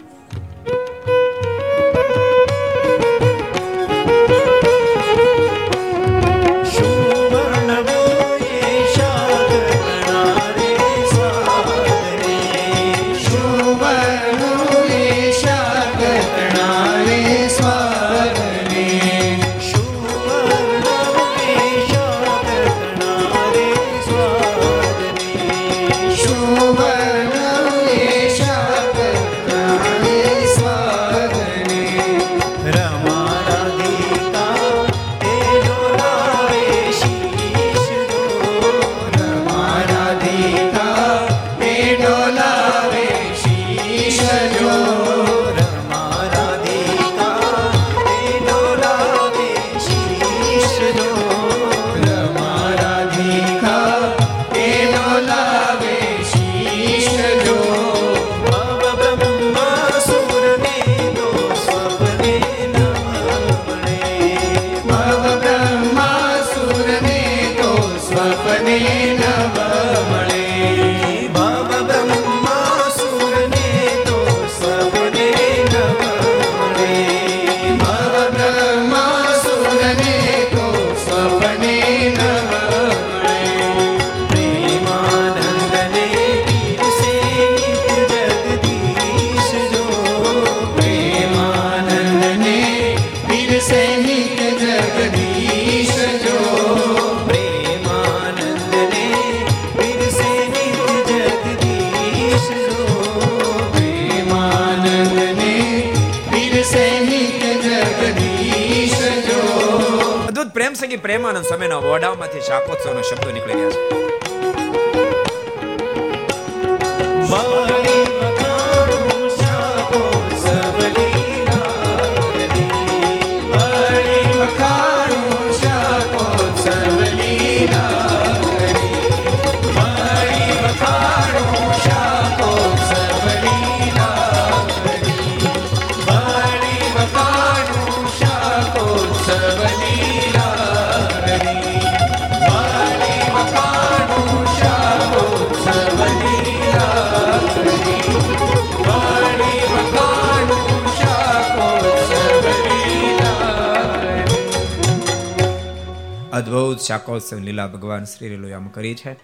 શાકોત્સવ લીલા ભગવાન શ્રી આમ કરી છે.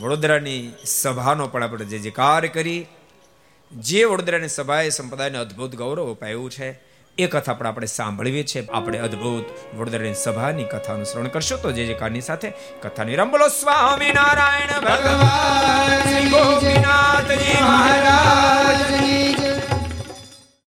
વડોદરાની સભાનો પણ આપણે જે કાર્ય કરી, જે વડોદરાની સભાએ સંપ્રદાયને અદ્ભુત ગૌરવ અપાયું છે, એ કથા પણ આપણે સાંભળવી છે. આપણે અદ્ભુત વડોદરાની સભાની કથાનું શ્રવણ કરશો. તો જે જે કારની સાથે કથાની રમ બોલો સ્વામી નારાયણ ભગવાન ગોપીનાથજી મહારાજ